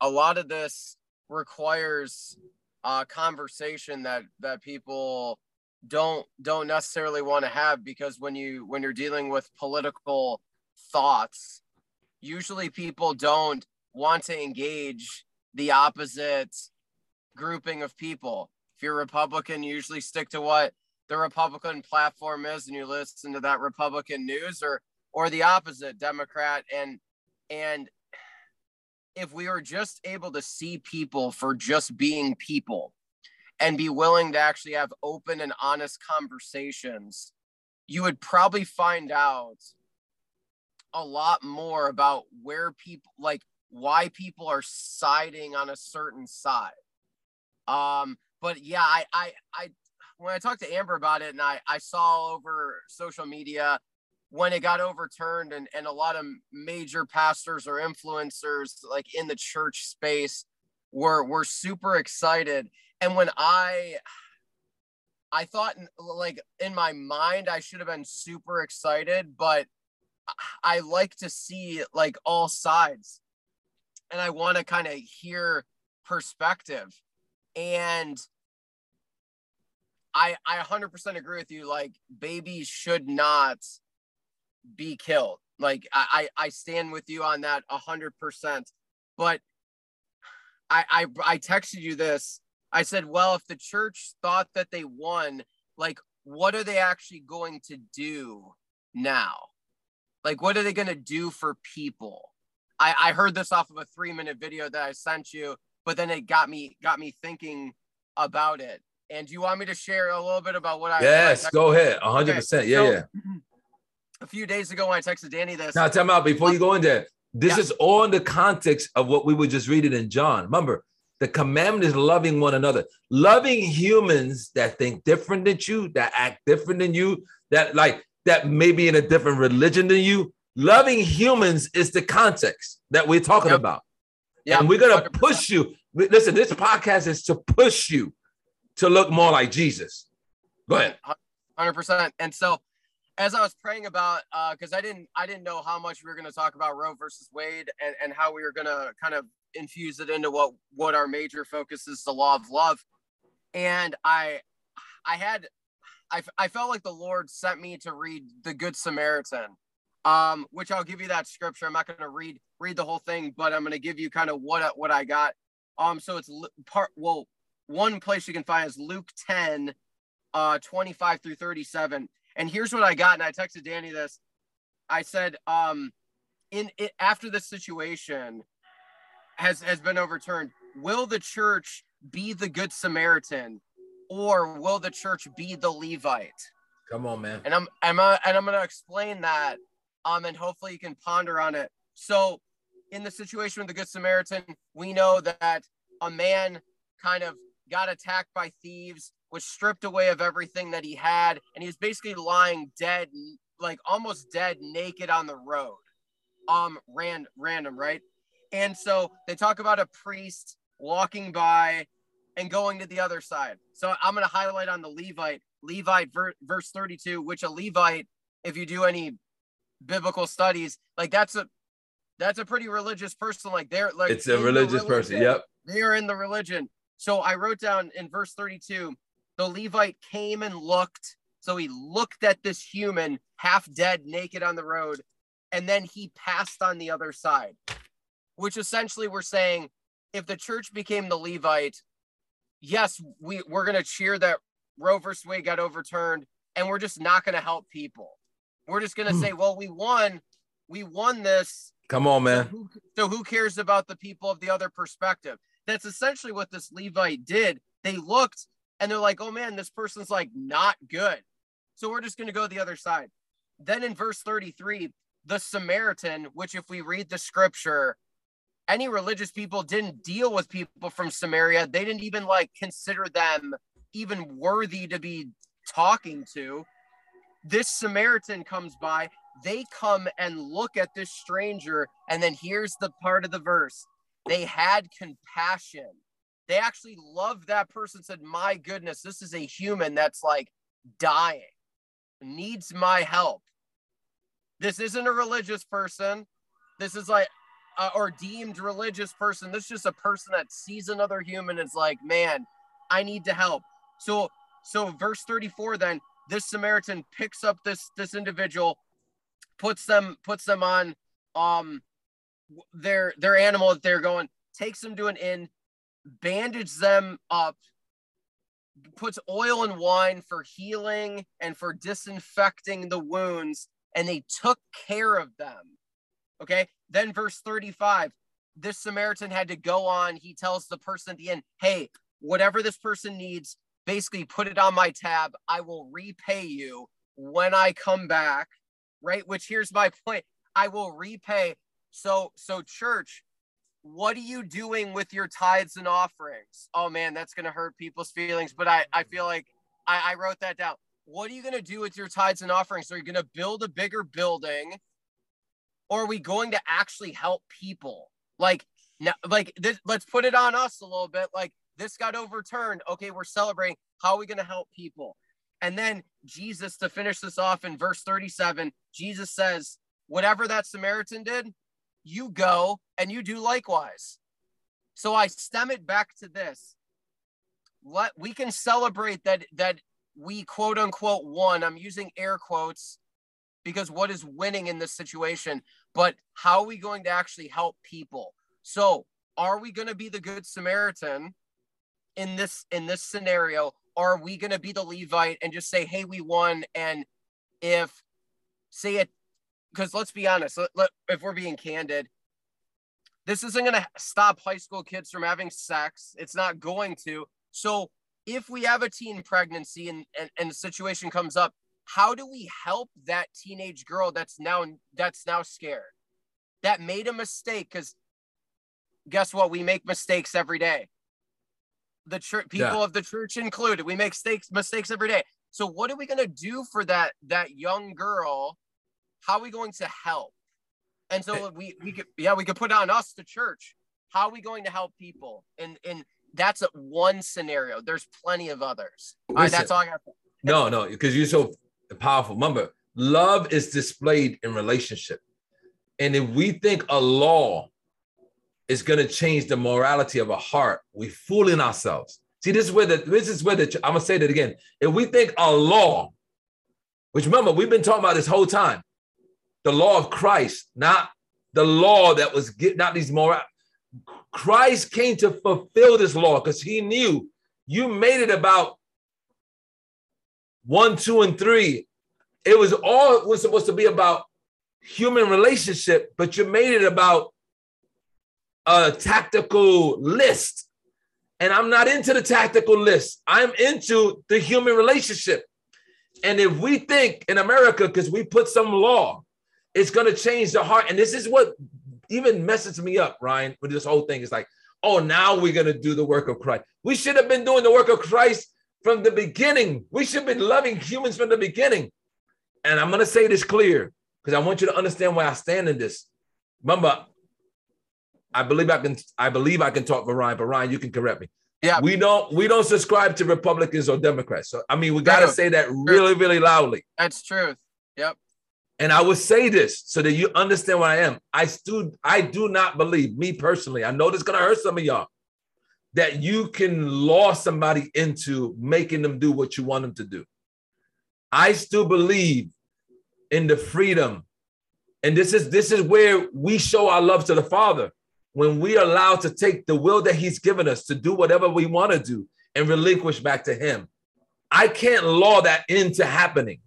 a lot of this requires a conversation that that people don't don't necessarily want to have because when you when you're dealing with political thoughts usually people don't want to engage the opposite grouping of people if you're republican you usually stick to what the republican platform is and you listen to that republican news or or the opposite democrat and and if we were just able to see people for just being people and be willing to actually have open and honest conversations, you would probably find out a lot more about where people like why people are siding on a certain side. Um, but yeah, I I I when I talked to Amber about it and I, I saw over social media when it got overturned and, and a lot of major pastors or influencers like in the church space were were super excited and when I I thought like in my mind I should have been super excited, but I like to see like all sides and I want to kind of hear perspective. And I I 100% agree with you like babies should not be killed. Like I I stand with you on that a 100%. But I I I texted you this I said, well, if the church thought that they won, like, what are they actually going to do now? Like, what are they going to do for people? I, I heard this off of a three minute video that I sent you, but then it got me got me thinking about it. And do you want me to share a little bit about what I? Yes, go ahead. hundred okay. percent. Yeah, so, yeah. A few days ago, when I texted Danny this. Now, tell me out before you go in there. This yeah. is all in the context of what we were just reading in John. Remember, the commandment is loving one another, loving humans that think different than you, that act different than you, that like that maybe in a different religion than you. Loving humans is the context that we're talking yep. about. Yeah, and we're gonna 100%. push you. Listen, this podcast is to push you to look more like Jesus. Go ahead. Hundred percent. And so, as I was praying about, because uh, I didn't, I didn't know how much we were going to talk about Roe versus Wade, and, and how we were going to kind of infuse it into what what our major focus is the law of love. And i i had I, I felt like the lord sent me to read the good samaritan um which i'll give you that scripture. I'm not going to read read the whole thing but i'm going to give you kind of what what i got. Um so it's part well one place you can find is luke 10 uh 25 through 37 and here's what i got and i texted danny this i said um in it after this situation has has been overturned. Will the church be the good Samaritan, or will the church be the Levite? Come on, man. And I'm I'm uh, and I'm gonna explain that, um, and hopefully you can ponder on it. So, in the situation with the Good Samaritan, we know that a man kind of got attacked by thieves, was stripped away of everything that he had, and he was basically lying dead, like almost dead, naked on the road. Um, ran random, right? And so they talk about a priest walking by and going to the other side. So I'm going to highlight on the Levite, Levite ver- verse 32, which a Levite, if you do any biblical studies, like that's a that's a pretty religious person. Like they're like it's a religious person. Yep. They are in the religion. So I wrote down in verse 32, the Levite came and looked. So he looked at this human half dead, naked on the road, and then he passed on the other side, which essentially we're saying if the church became the Levite, yes, we, we're going to cheer that Roe versus Wade got overturned, and we're just not going to help people. We're just going to hmm. say, well, we won. We won this. Come on, man. So who, so who cares about the people of the other perspective? That's essentially what this Levite did. They looked and they're like, oh man, this person's like not good. So we're just going to go the other side. Then in verse 33, the Samaritan, which if we read the scripture, any religious people didn't deal with people from Samaria. They didn't even like consider them even worthy to be talking to. This Samaritan comes by. They come and look at this stranger. And then here's the part of the verse they had compassion. They actually loved that person, said, My goodness, this is a human that's like dying, needs my help. This isn't a religious person. This is like, uh, or deemed religious person. This is just a person that sees another human and is like, man, I need to help. So, so verse 34, then this Samaritan picks up this, this individual, puts them, puts them on, um, their, their animal that they're going, takes them to an inn, bandages them up, puts oil and wine for healing and for disinfecting the wounds, and they took care of them. Okay. Then, verse 35 this Samaritan had to go on. He tells the person at the end, Hey, whatever this person needs, basically put it on my tab. I will repay you when I come back. Right. Which here's my point I will repay. So, so church, what are you doing with your tithes and offerings? Oh man, that's going to hurt people's feelings. But I, I feel like I, I wrote that down. What are you going to do with your tithes and offerings? Are you going to build a bigger building? Or are we going to actually help people? Like, now, like this, let's put it on us a little bit. Like this got overturned. Okay, we're celebrating. How are we going to help people? And then Jesus, to finish this off in verse 37, Jesus says, Whatever that Samaritan did, you go and you do likewise. So I stem it back to this. Let we can celebrate that that we quote unquote won. I'm using air quotes because what is winning in this situation, but how are we going to actually help people? So are we going to be the good Samaritan in this in this scenario? Are we going to be the Levite and just say, hey, we won? And if say it because let's be honest, let, let, if we're being candid, this isn't going to stop high school kids from having sex. It's not going to. So if we have a teen pregnancy and, and, and the situation comes up, how do we help that teenage girl that's now that's now scared that made a mistake because guess what we make mistakes every day the church people yeah. of the church included we make mistakes mistakes every day so what are we going to do for that that young girl how are we going to help? And so eh. we we could yeah we could put on us the church. How are we going to help people? And and that's a, one scenario. There's plenty of others. Listen, all right, that's all I got. No, no, because you're so powerful. Remember, love is displayed in relationship. And if we think a law is going to change the morality of a heart, we're fooling ourselves. See, this is where the this is where the I'm gonna say that again. If we think a law, which remember we've been talking about this whole time, the law of Christ, not the law that was not these moral. Christ came to fulfill this law because he knew you made it about one, two, and three. It was all it was supposed to be about human relationship, but you made it about a tactical list. And I'm not into the tactical list. I'm into the human relationship. And if we think in America, because we put some law, it's going to change the heart. And this is what even messes me up, Ryan, with this whole thing. It's like, oh, now we're going to do the work of Christ. We should have been doing the work of Christ from the beginning. We should have been loving humans from the beginning. And I'm going to say this clear because I want you to understand where I stand in this. Remember, I believe I can. I believe I can talk for Ryan, but Ryan, you can correct me. Yeah, we don't. We don't subscribe to Republicans or Democrats. So I mean, we got to say that really, really loudly. That's truth. Yep. And I would say this so that you understand what I am. I still, I do not believe, me personally. I know this is gonna hurt some of y'all, that you can law somebody into making them do what you want them to do. I still believe in the freedom. And this is this is where we show our love to the Father when we are allowed to take the will that He's given us to do whatever we want to do and relinquish back to Him. I can't law that into happening.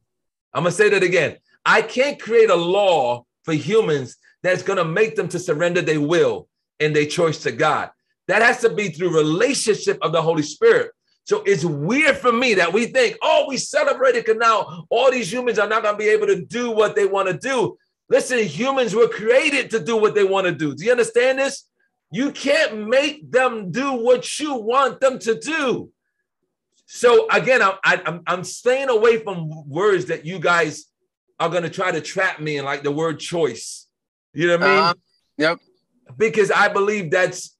I'm gonna say that again. I can't create a law for humans that's gonna make them to surrender their will and their choice to God. That has to be through relationship of the Holy Spirit. So it's weird for me that we think, oh, we celebrated because now all these humans are not going to be able to do what they want to do. Listen, humans were created to do what they want to do. Do you understand this? You can't make them do what you want them to do. So again, I'm I'm, I'm staying away from words that you guys are going to try to trap me in, like the word choice. You know what I mean? Uh, yep. Because I believe that's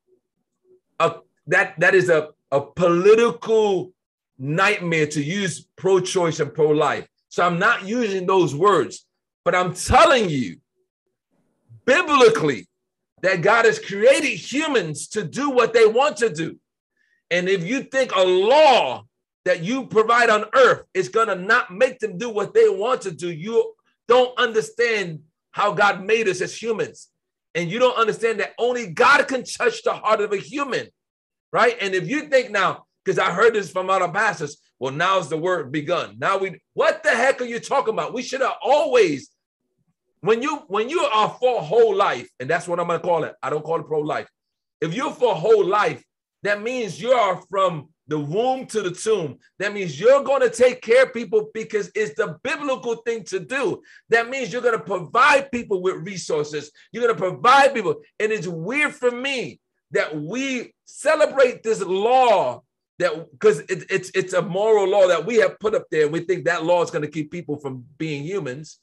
a that that is a a political nightmare to use pro-choice and pro-life. So I'm not using those words, but I'm telling you, biblically, that God has created humans to do what they want to do. And if you think a law that you provide on earth is going to not make them do what they want to do, you don't understand how God made us as humans. And you don't understand that only God can touch the heart of a human right? And if you think now, because I heard this from other pastors, well, now's the word begun. Now we, what the heck are you talking about? We should have always, when you when you are for whole life, and that's what I'm gonna call it. I don't call it pro life. If you're for whole life, that means you are from the womb to the tomb. That means you're going to take care of people because it's the biblical thing to do. That means you're going to provide people with resources. You're going to provide people. And it's weird for me that we celebrate this law that because it, it's it's a moral law that we have put up there. We think that law is going to keep people from being humans,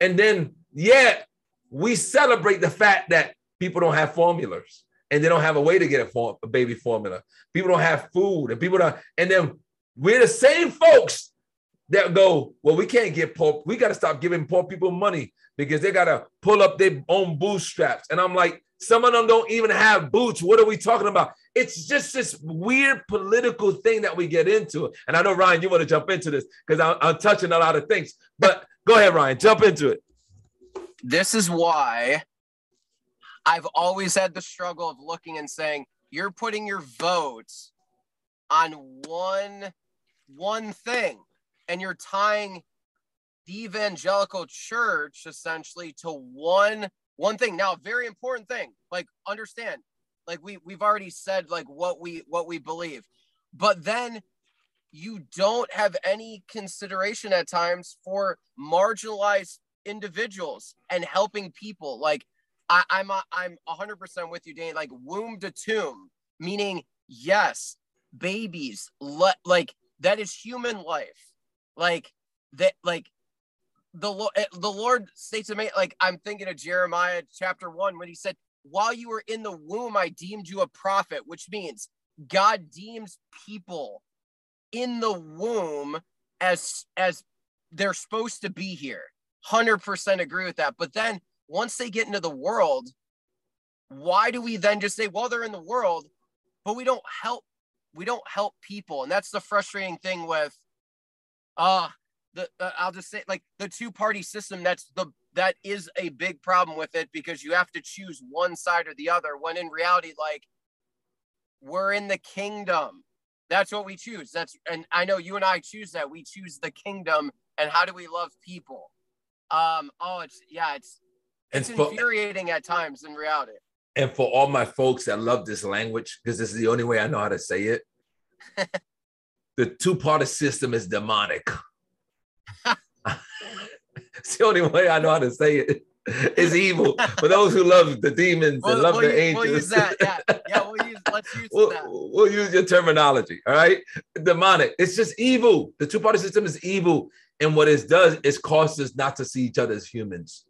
and then yet we celebrate the fact that people don't have formulas and they don't have a way to get a, form, a baby formula. People don't have food, and people don't. And then we're the same folks that go, well, we can't get poor. We got to stop giving poor people money because they got to pull up their own bootstraps. And I'm like, some of them don't even have boots. What are we talking about? It's just this weird political thing that we get into. And I know, Ryan, you want to jump into this because I'm, I'm touching a lot of things. But go ahead, Ryan, jump into it. This is why I've always had the struggle of looking and saying, you're putting your votes on one one thing and you're tying the evangelical church essentially to one one thing. Now very important thing like understand like we we've already said like what we what we believe. But then you don't have any consideration at times for marginalized individuals and helping people. Like I, i'm a, i'm 100% with you dane like womb to tomb meaning yes babies le- like that is human life like that like the Lord, eh, the Lord states to me, like I'm thinking of Jeremiah chapter one when he said, "While you were in the womb, I deemed you a prophet," which means God deems people in the womb as as they're supposed to be here. Hundred percent agree with that. But then once they get into the world, why do we then just say, "Well, they're in the world," but we don't help? We don't help people, and that's the frustrating thing with, uh the uh, I'll just say like the two party system that's the that is a big problem with it because you have to choose one side or the other when in reality like we're in the kingdom. That's what we choose. That's and I know you and I choose that. We choose the kingdom and how do we love people? Um oh it's yeah it's it's for, infuriating at times in reality and for all my folks that love this language because this is the only way I know how to say it the two party system is demonic it's the only way I know how to say it. It's evil for those who love the demons we'll, and love we'll the use, angels. We'll use that. Yeah, yeah. We'll use. Let's use we'll, that. We'll use your terminology. All right, demonic. It's just evil. The two-party system is evil, and what it does is causes us not to see each other as humans.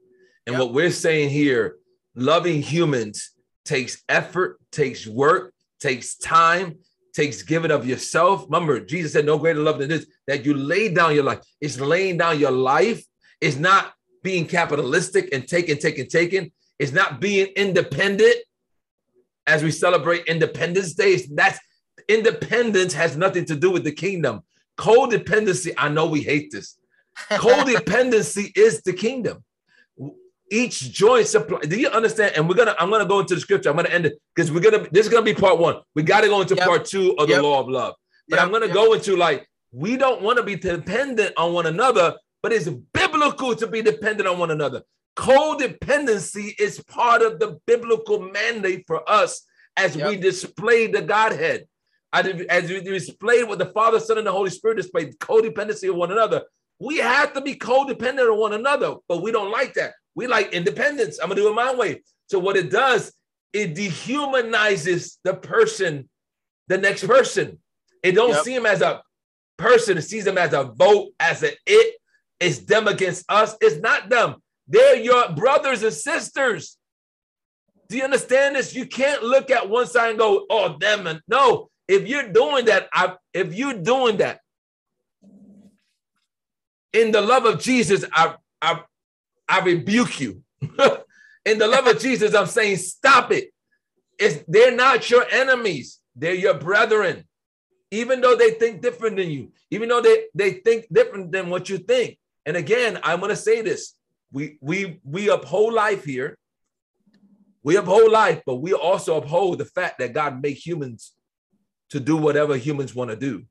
And yep. what we're saying here, loving humans takes effort, takes work, takes time, takes giving of yourself. Remember, Jesus said, No greater love than this, that you lay down your life. It's laying down your life. It's not being capitalistic and taking, taking, taking. It's not being independent as we celebrate Independence Day. That's independence has nothing to do with the kingdom. Codependency, I know we hate this. Codependency is the kingdom. Each joint supply. Do you understand? And we're gonna, I'm gonna go into the scripture. I'm gonna end it because we're gonna. This is gonna be part one. We got to go into yep. part two of the yep. law of love. But yep. I'm gonna go into like we don't want to be dependent on one another, but it's biblical to be dependent on one another. Codependency is part of the biblical mandate for us as we display the Godhead. As we display what the Father, Son, and the Holy Spirit display codependency of one another. We have to be codependent on one another, but we don't like that. We like independence. I'm gonna do it my way. So what it does, it dehumanizes the person, the next person. It don't yep. see him as a person. It sees them as a vote, as an it. It's them against us. It's not them. They're your brothers and sisters. Do you understand this? You can't look at one side and go, "Oh, them." And no, if you're doing that, I, if you're doing that, in the love of Jesus, I, I, I rebuke you. in the love of Jesus, I'm saying, stop it. It's, they're not your enemies, they're your brethren. Even though they think different than you, even though they, they think different than what you think. And again, I'm going to say this we, we, we uphold life here. We uphold life, but we also uphold the fact that God made humans to do whatever humans want to do.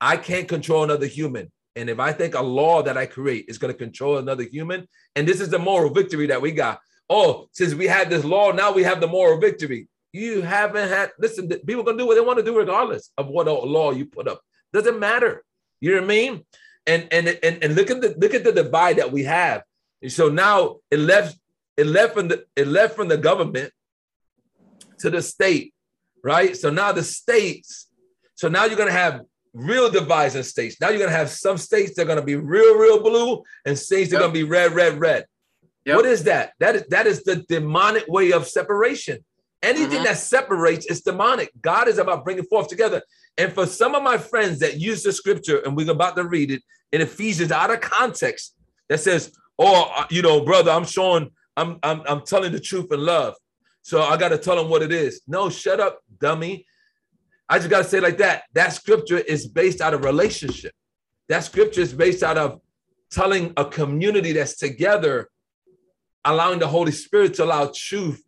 I can't control another human. And if I think a law that I create is going to control another human, and this is the moral victory that we got. Oh, since we had this law, now we have the moral victory. You haven't had, listen, people are going to do what they want to do regardless of what law you put up. Doesn't matter. You know what I mean? And, and, and, and look at the look at the divide that we have. And so now it left it left from the it left from the government to the state, right? So now the states, so now you're gonna have real divides in states. Now you're gonna have some states that are gonna be real, real blue, and states that yep. are gonna be red, red, red. Yep. What is that? That is that is the demonic way of separation. Anything mm-hmm. that separates is demonic. God is about bringing forth together. And for some of my friends that use the scripture, and we're about to read it in Ephesians out of context, that says, "Oh, uh, you know, brother, I'm showing, I'm, I'm, I'm telling the truth in love, so I got to tell them what it is." No, shut up, dummy. I just got to say like that. That scripture is based out of relationship. That scripture is based out of telling a community that's together, allowing the Holy Spirit to allow truth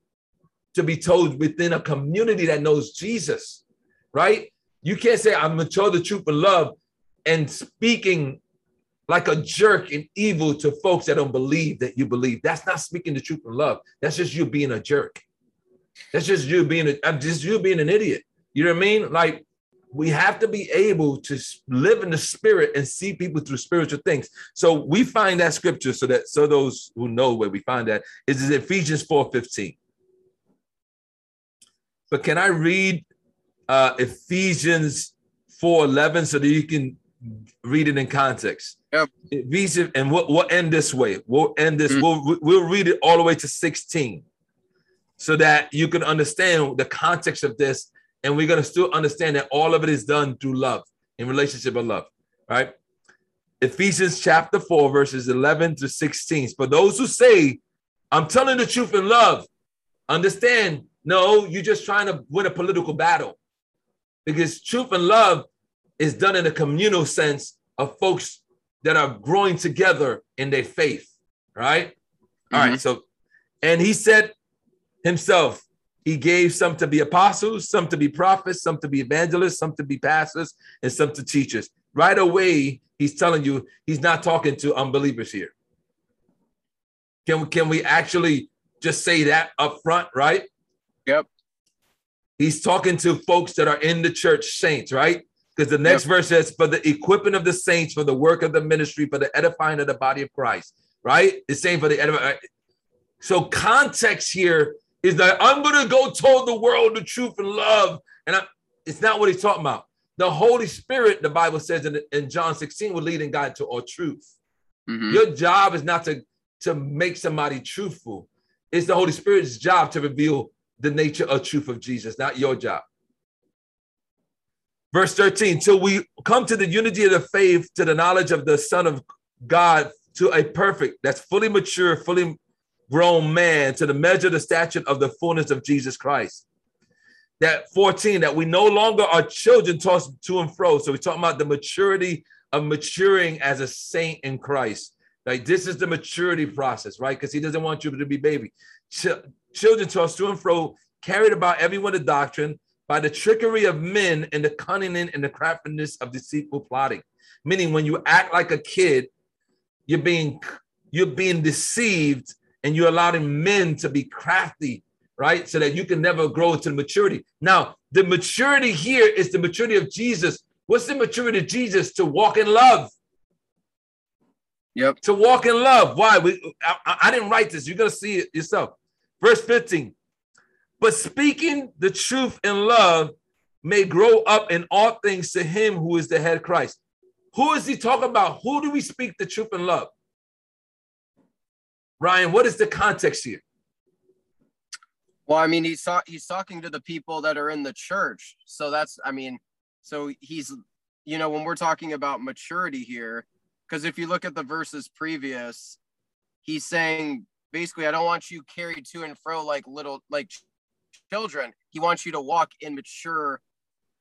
to be told within a community that knows Jesus, right? You can't say, I'm going to tell the truth in love and speaking like a jerk and evil to folks that don't believe that you believe. That's not speaking the truth in love. That's just you being a jerk. That's just you being a, just you being an idiot. You know what I mean? Like we have to be able to live in the spirit and see people through spiritual things. So we find that scripture so that so those who know where we find that is Ephesians 4:15. But can I read uh Ephesians 4:11 so that you can read it in context? Yep. Ephesians, and we'll, we'll end this way. We'll end this. Mm. We'll we'll read it all the way to 16 so that you can understand the context of this and we're going to still understand that all of it is done through love, in relationship of love, right? Ephesians chapter 4, verses 11 to 16. For those who say, I'm telling the truth in love, understand, no, you're just trying to win a political battle. Because truth and love is done in a communal sense of folks that are growing together in their faith, right? Mm-hmm. All right, mm-hmm. so, and he said himself, he gave some to be apostles, some to be prophets, some to be evangelists, some to be pastors, and some to teachers. Right away, he's telling you he's not talking to unbelievers here. Can, we, can we actually just say that up front, right? Yep. He's talking to folks that are in the church, saints, right? Because the next yep. verse says, for the equipping of the saints, for the work of the ministry, for the edifying of the body of Christ, right? It's saying for the edifying. Uh, so context here is that I'm going to go tell the world the truth and love. And I, it's not what he's talking about. The Holy Spirit, the Bible says in, in John 16, will lead and guide to all truth. Mm-hmm. Your job is not to, to make somebody truthful. It's the Holy Spirit's job to reveal the nature of truth of Jesus, not your job. Verse 13, till we come to the unity of the faith, to the knowledge of the Son of God, to a perfect, that's fully mature, fully grown man, to the measure, the stature of the fullness of Jesus Christ. That 14, that we no longer are children tossed to and fro. So we're talking about the maturity of maturing as a saint in Christ. Like this is the maturity process, right? Because he doesn't want you to be baby. Ch- children tossed to and fro, carried about everyone the doctrine by the trickery of men and the cunning and the craftiness of deceitful plotting. Meaning, when you act like a kid, you're being you're being deceived and you're allowing men to be crafty, right? So that you can never grow to maturity. Now, the maturity here is the maturity of Jesus. What's the maturity of Jesus? To walk in love. Yep. To walk in love. Why? We, I, I didn't write this. You're going to see it yourself. Verse 15. But speaking the truth in love may grow up in all things to him who is the head Christ. Who is he talking about? Who do we speak the truth in love? Ryan, what is the context here? Well, I mean, he's he's talking to the people that are in the church. So that's, I mean, so he's, you know, when we're talking about maturity here, because if you look at the verses previous, he's saying basically, I don't want you carried to and fro like little like children. He wants you to walk in mature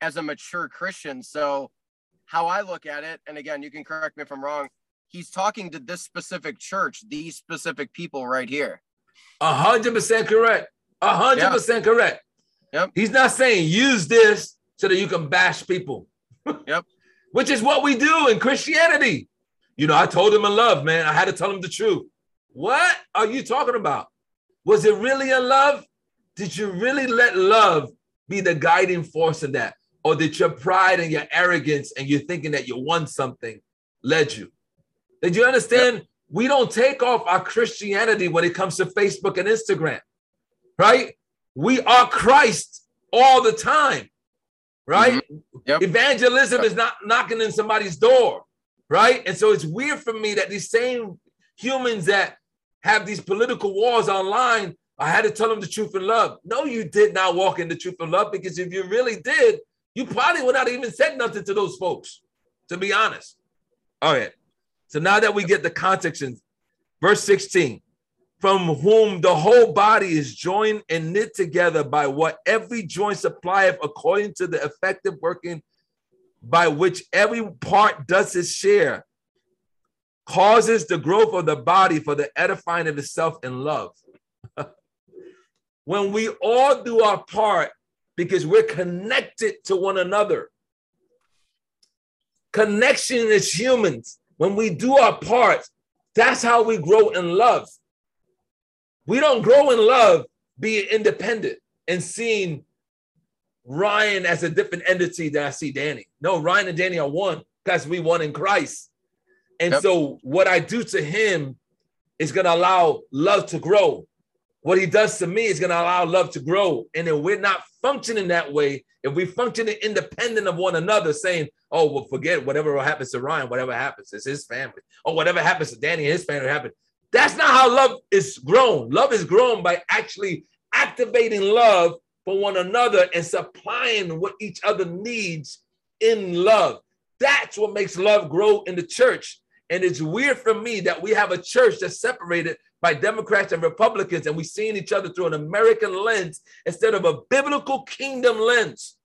as a mature Christian. So how I look at it, and again, you can correct me if I'm wrong, he's talking to this specific church, these specific people right here. A hundred percent correct. A hundred percent correct. Yep. He's not saying use this so that you can bash people. Yep. Which is what we do in Christianity. You know, I told him in love, man. I had to tell him the truth. What are you talking about? Was it really in love? Did you really let love be the guiding force in that? Or did your pride and your arrogance and you thinking that you won something led you? Did you understand? We don't take off our Christianity when it comes to Facebook and Instagram, right? We are Christ all the time, right? Mm-hmm. Yep. Evangelism yep. is not knocking in somebody's door, right? And so it's weird for me that these same humans that have these political wars online, I had to tell them the truth in love. No, you did not walk in the truth in love because if you really did, you probably would not even said nothing to those folks, to be honest. All right. So now that we get the context in verse 16, from whom the whole body is joined and knit together by what every joint supplieth according to the effective working by which every part does its share, causes the growth of the body for the edifying of itself in love. when we all do our part because we're connected to one another. Connection as humans, when we do our part, that's how we grow in love. We don't grow in love being independent and seeing Ryan as a different entity than I see Danny. No, Ryan and Danny are one because we one in Christ. And yep. so what I do to him is going to allow love to grow. What he does to me is going to allow love to grow. And if we're not functioning that way, if we functioning independent of one another, saying, oh, well, forget whatever happens to Ryan, whatever happens, it's his family. Or whatever happens to Danny and his family happen. That's not how love is grown. Love is grown by actually activating love for one another and supplying what each other needs in love. That's what makes love grow in the church. And it's weird for me that we have a church that's separated by Democrats and Republicans, and we're seeing each other through an American lens instead of a biblical kingdom lens,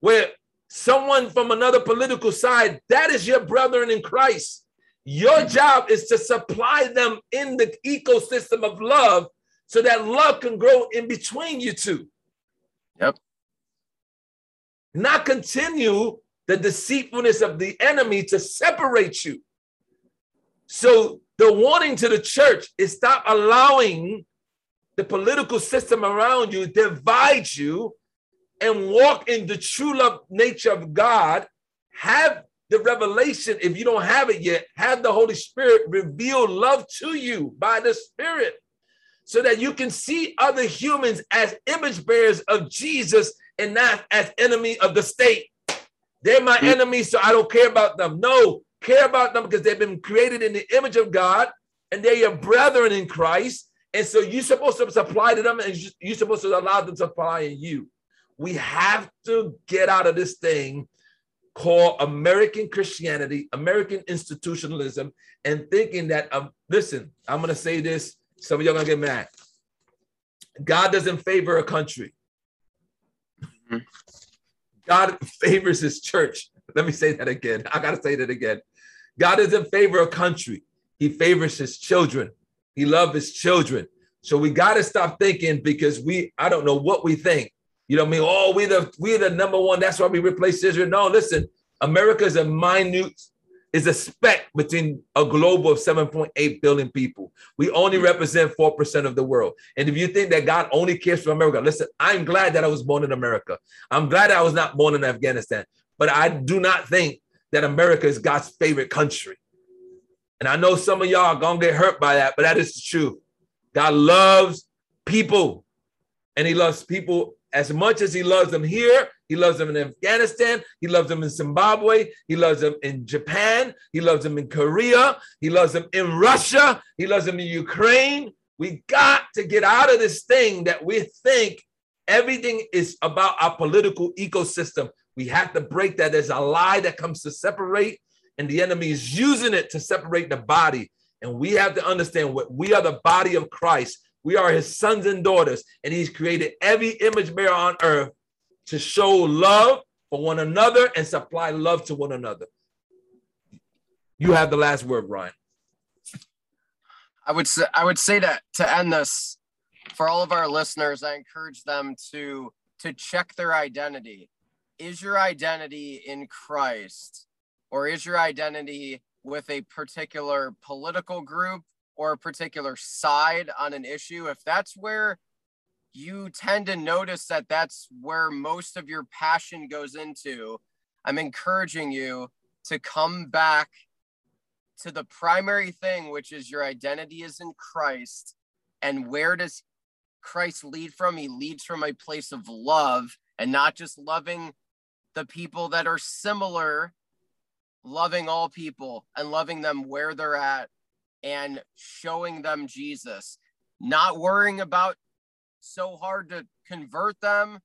where someone from another political side, that is your brethren in Christ. Your job is to supply them in the ecosystem of love so that love can grow in between you two. Yep. Not continue the deceitfulness of the enemy to separate you. So the warning to the church is stop allowing the political system around you divide you and walk in the true love nature of God. Have the revelation, if you don't have it yet, have the Holy Spirit reveal love to you by the Spirit so that you can see other humans as image bearers of Jesus and not as enemy of the state. They're my mm-hmm. enemies, so I don't care about them. No, care about them because they've been created in the image of God and they're your brethren in Christ. And so you're supposed to supply to them and you're supposed to allow them to supply in you. We have to get out of this thing called American Christianity, American institutionalism, and thinking that, um, listen, I'm going to say this. Some of y'all going to get mad. God doesn't favor a country. Mm-hmm. God favors his church. Let me say that again. I got to say that again. God doesn't favor a country. He favors his children. He loves his children. So we got to stop thinking because we, I don't know what we think. You know what I mean? Oh, we're the we're the number one. That's why we replace Israel. No, listen, America is a minute, is a speck between a global of 7.8 billion people. We only represent 4% of the world. And if you think that God only cares for America, listen, I'm glad that I was born in America. I'm glad I was not born in Afghanistan. But I do not think that America is God's favorite country. And I know some of y'all are gonna get hurt by that, but that is the truth. God loves people, and He loves people as much as He loves them here. He loves them in Afghanistan. He loves them in Zimbabwe. He loves them in Japan. He loves them in Korea. He loves them in Russia. He loves them in Ukraine. We got to get out of this thing that we think everything is about our political ecosystem. We have to break that. There's a lie that comes to separate, and the enemy is using it to separate the body. And we have to understand what we are the body of Christ. We are his sons and daughters, and he's created every image bearer on earth to show love for one another and supply love to one another. You have the last word, Ryan. I would say I would say that to end this for all of our listeners, I encourage them to to check their identity is your identity in Christ or is your identity with a particular political group or a particular side on an issue? If that's where you tend to notice that that's where most of your passion goes into, I'm encouraging you to come back to the primary thing, which is your identity is in Christ. And where does Christ lead from? He leads from a place of love and not just loving the people that are similar, loving all people and loving them where they're at and showing them Jesus, not worrying about so hard to convert them,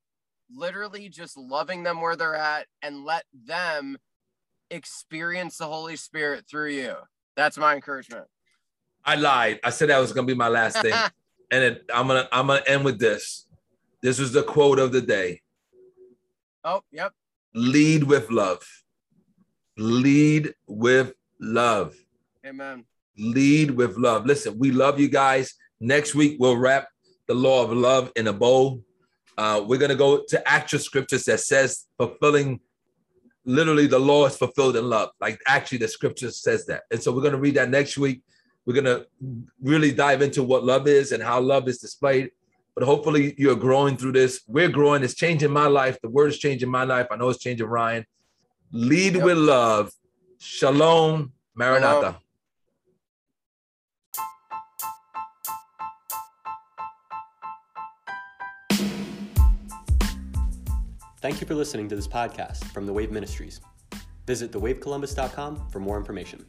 literally just loving them where they're at and let them experience the Holy Spirit through you. That's my encouragement. I lied. I said that was going to be my last thing. and it, I'm going to I'm going to end with this. This was the quote of the day. Oh, yep lead with love. Lead with love. Amen. Lead with love. Listen, we love you guys. Next week, we'll wrap the law of love in a bow. Uh, we're going to go to actual scriptures that says fulfilling literally the law is fulfilled in love. Like actually, the scripture says that. And so we're going to read that next week. We're going to really dive into what love is and how love is displayed but hopefully you're growing through this. We're growing. It's changing my life. The word is changing my life. I know it's changing Ryan. Lead yep. with love. Shalom, Maranatha. Thank you for listening to this podcast from the Wave Ministries. Visit thewavecolumbus.com for more information.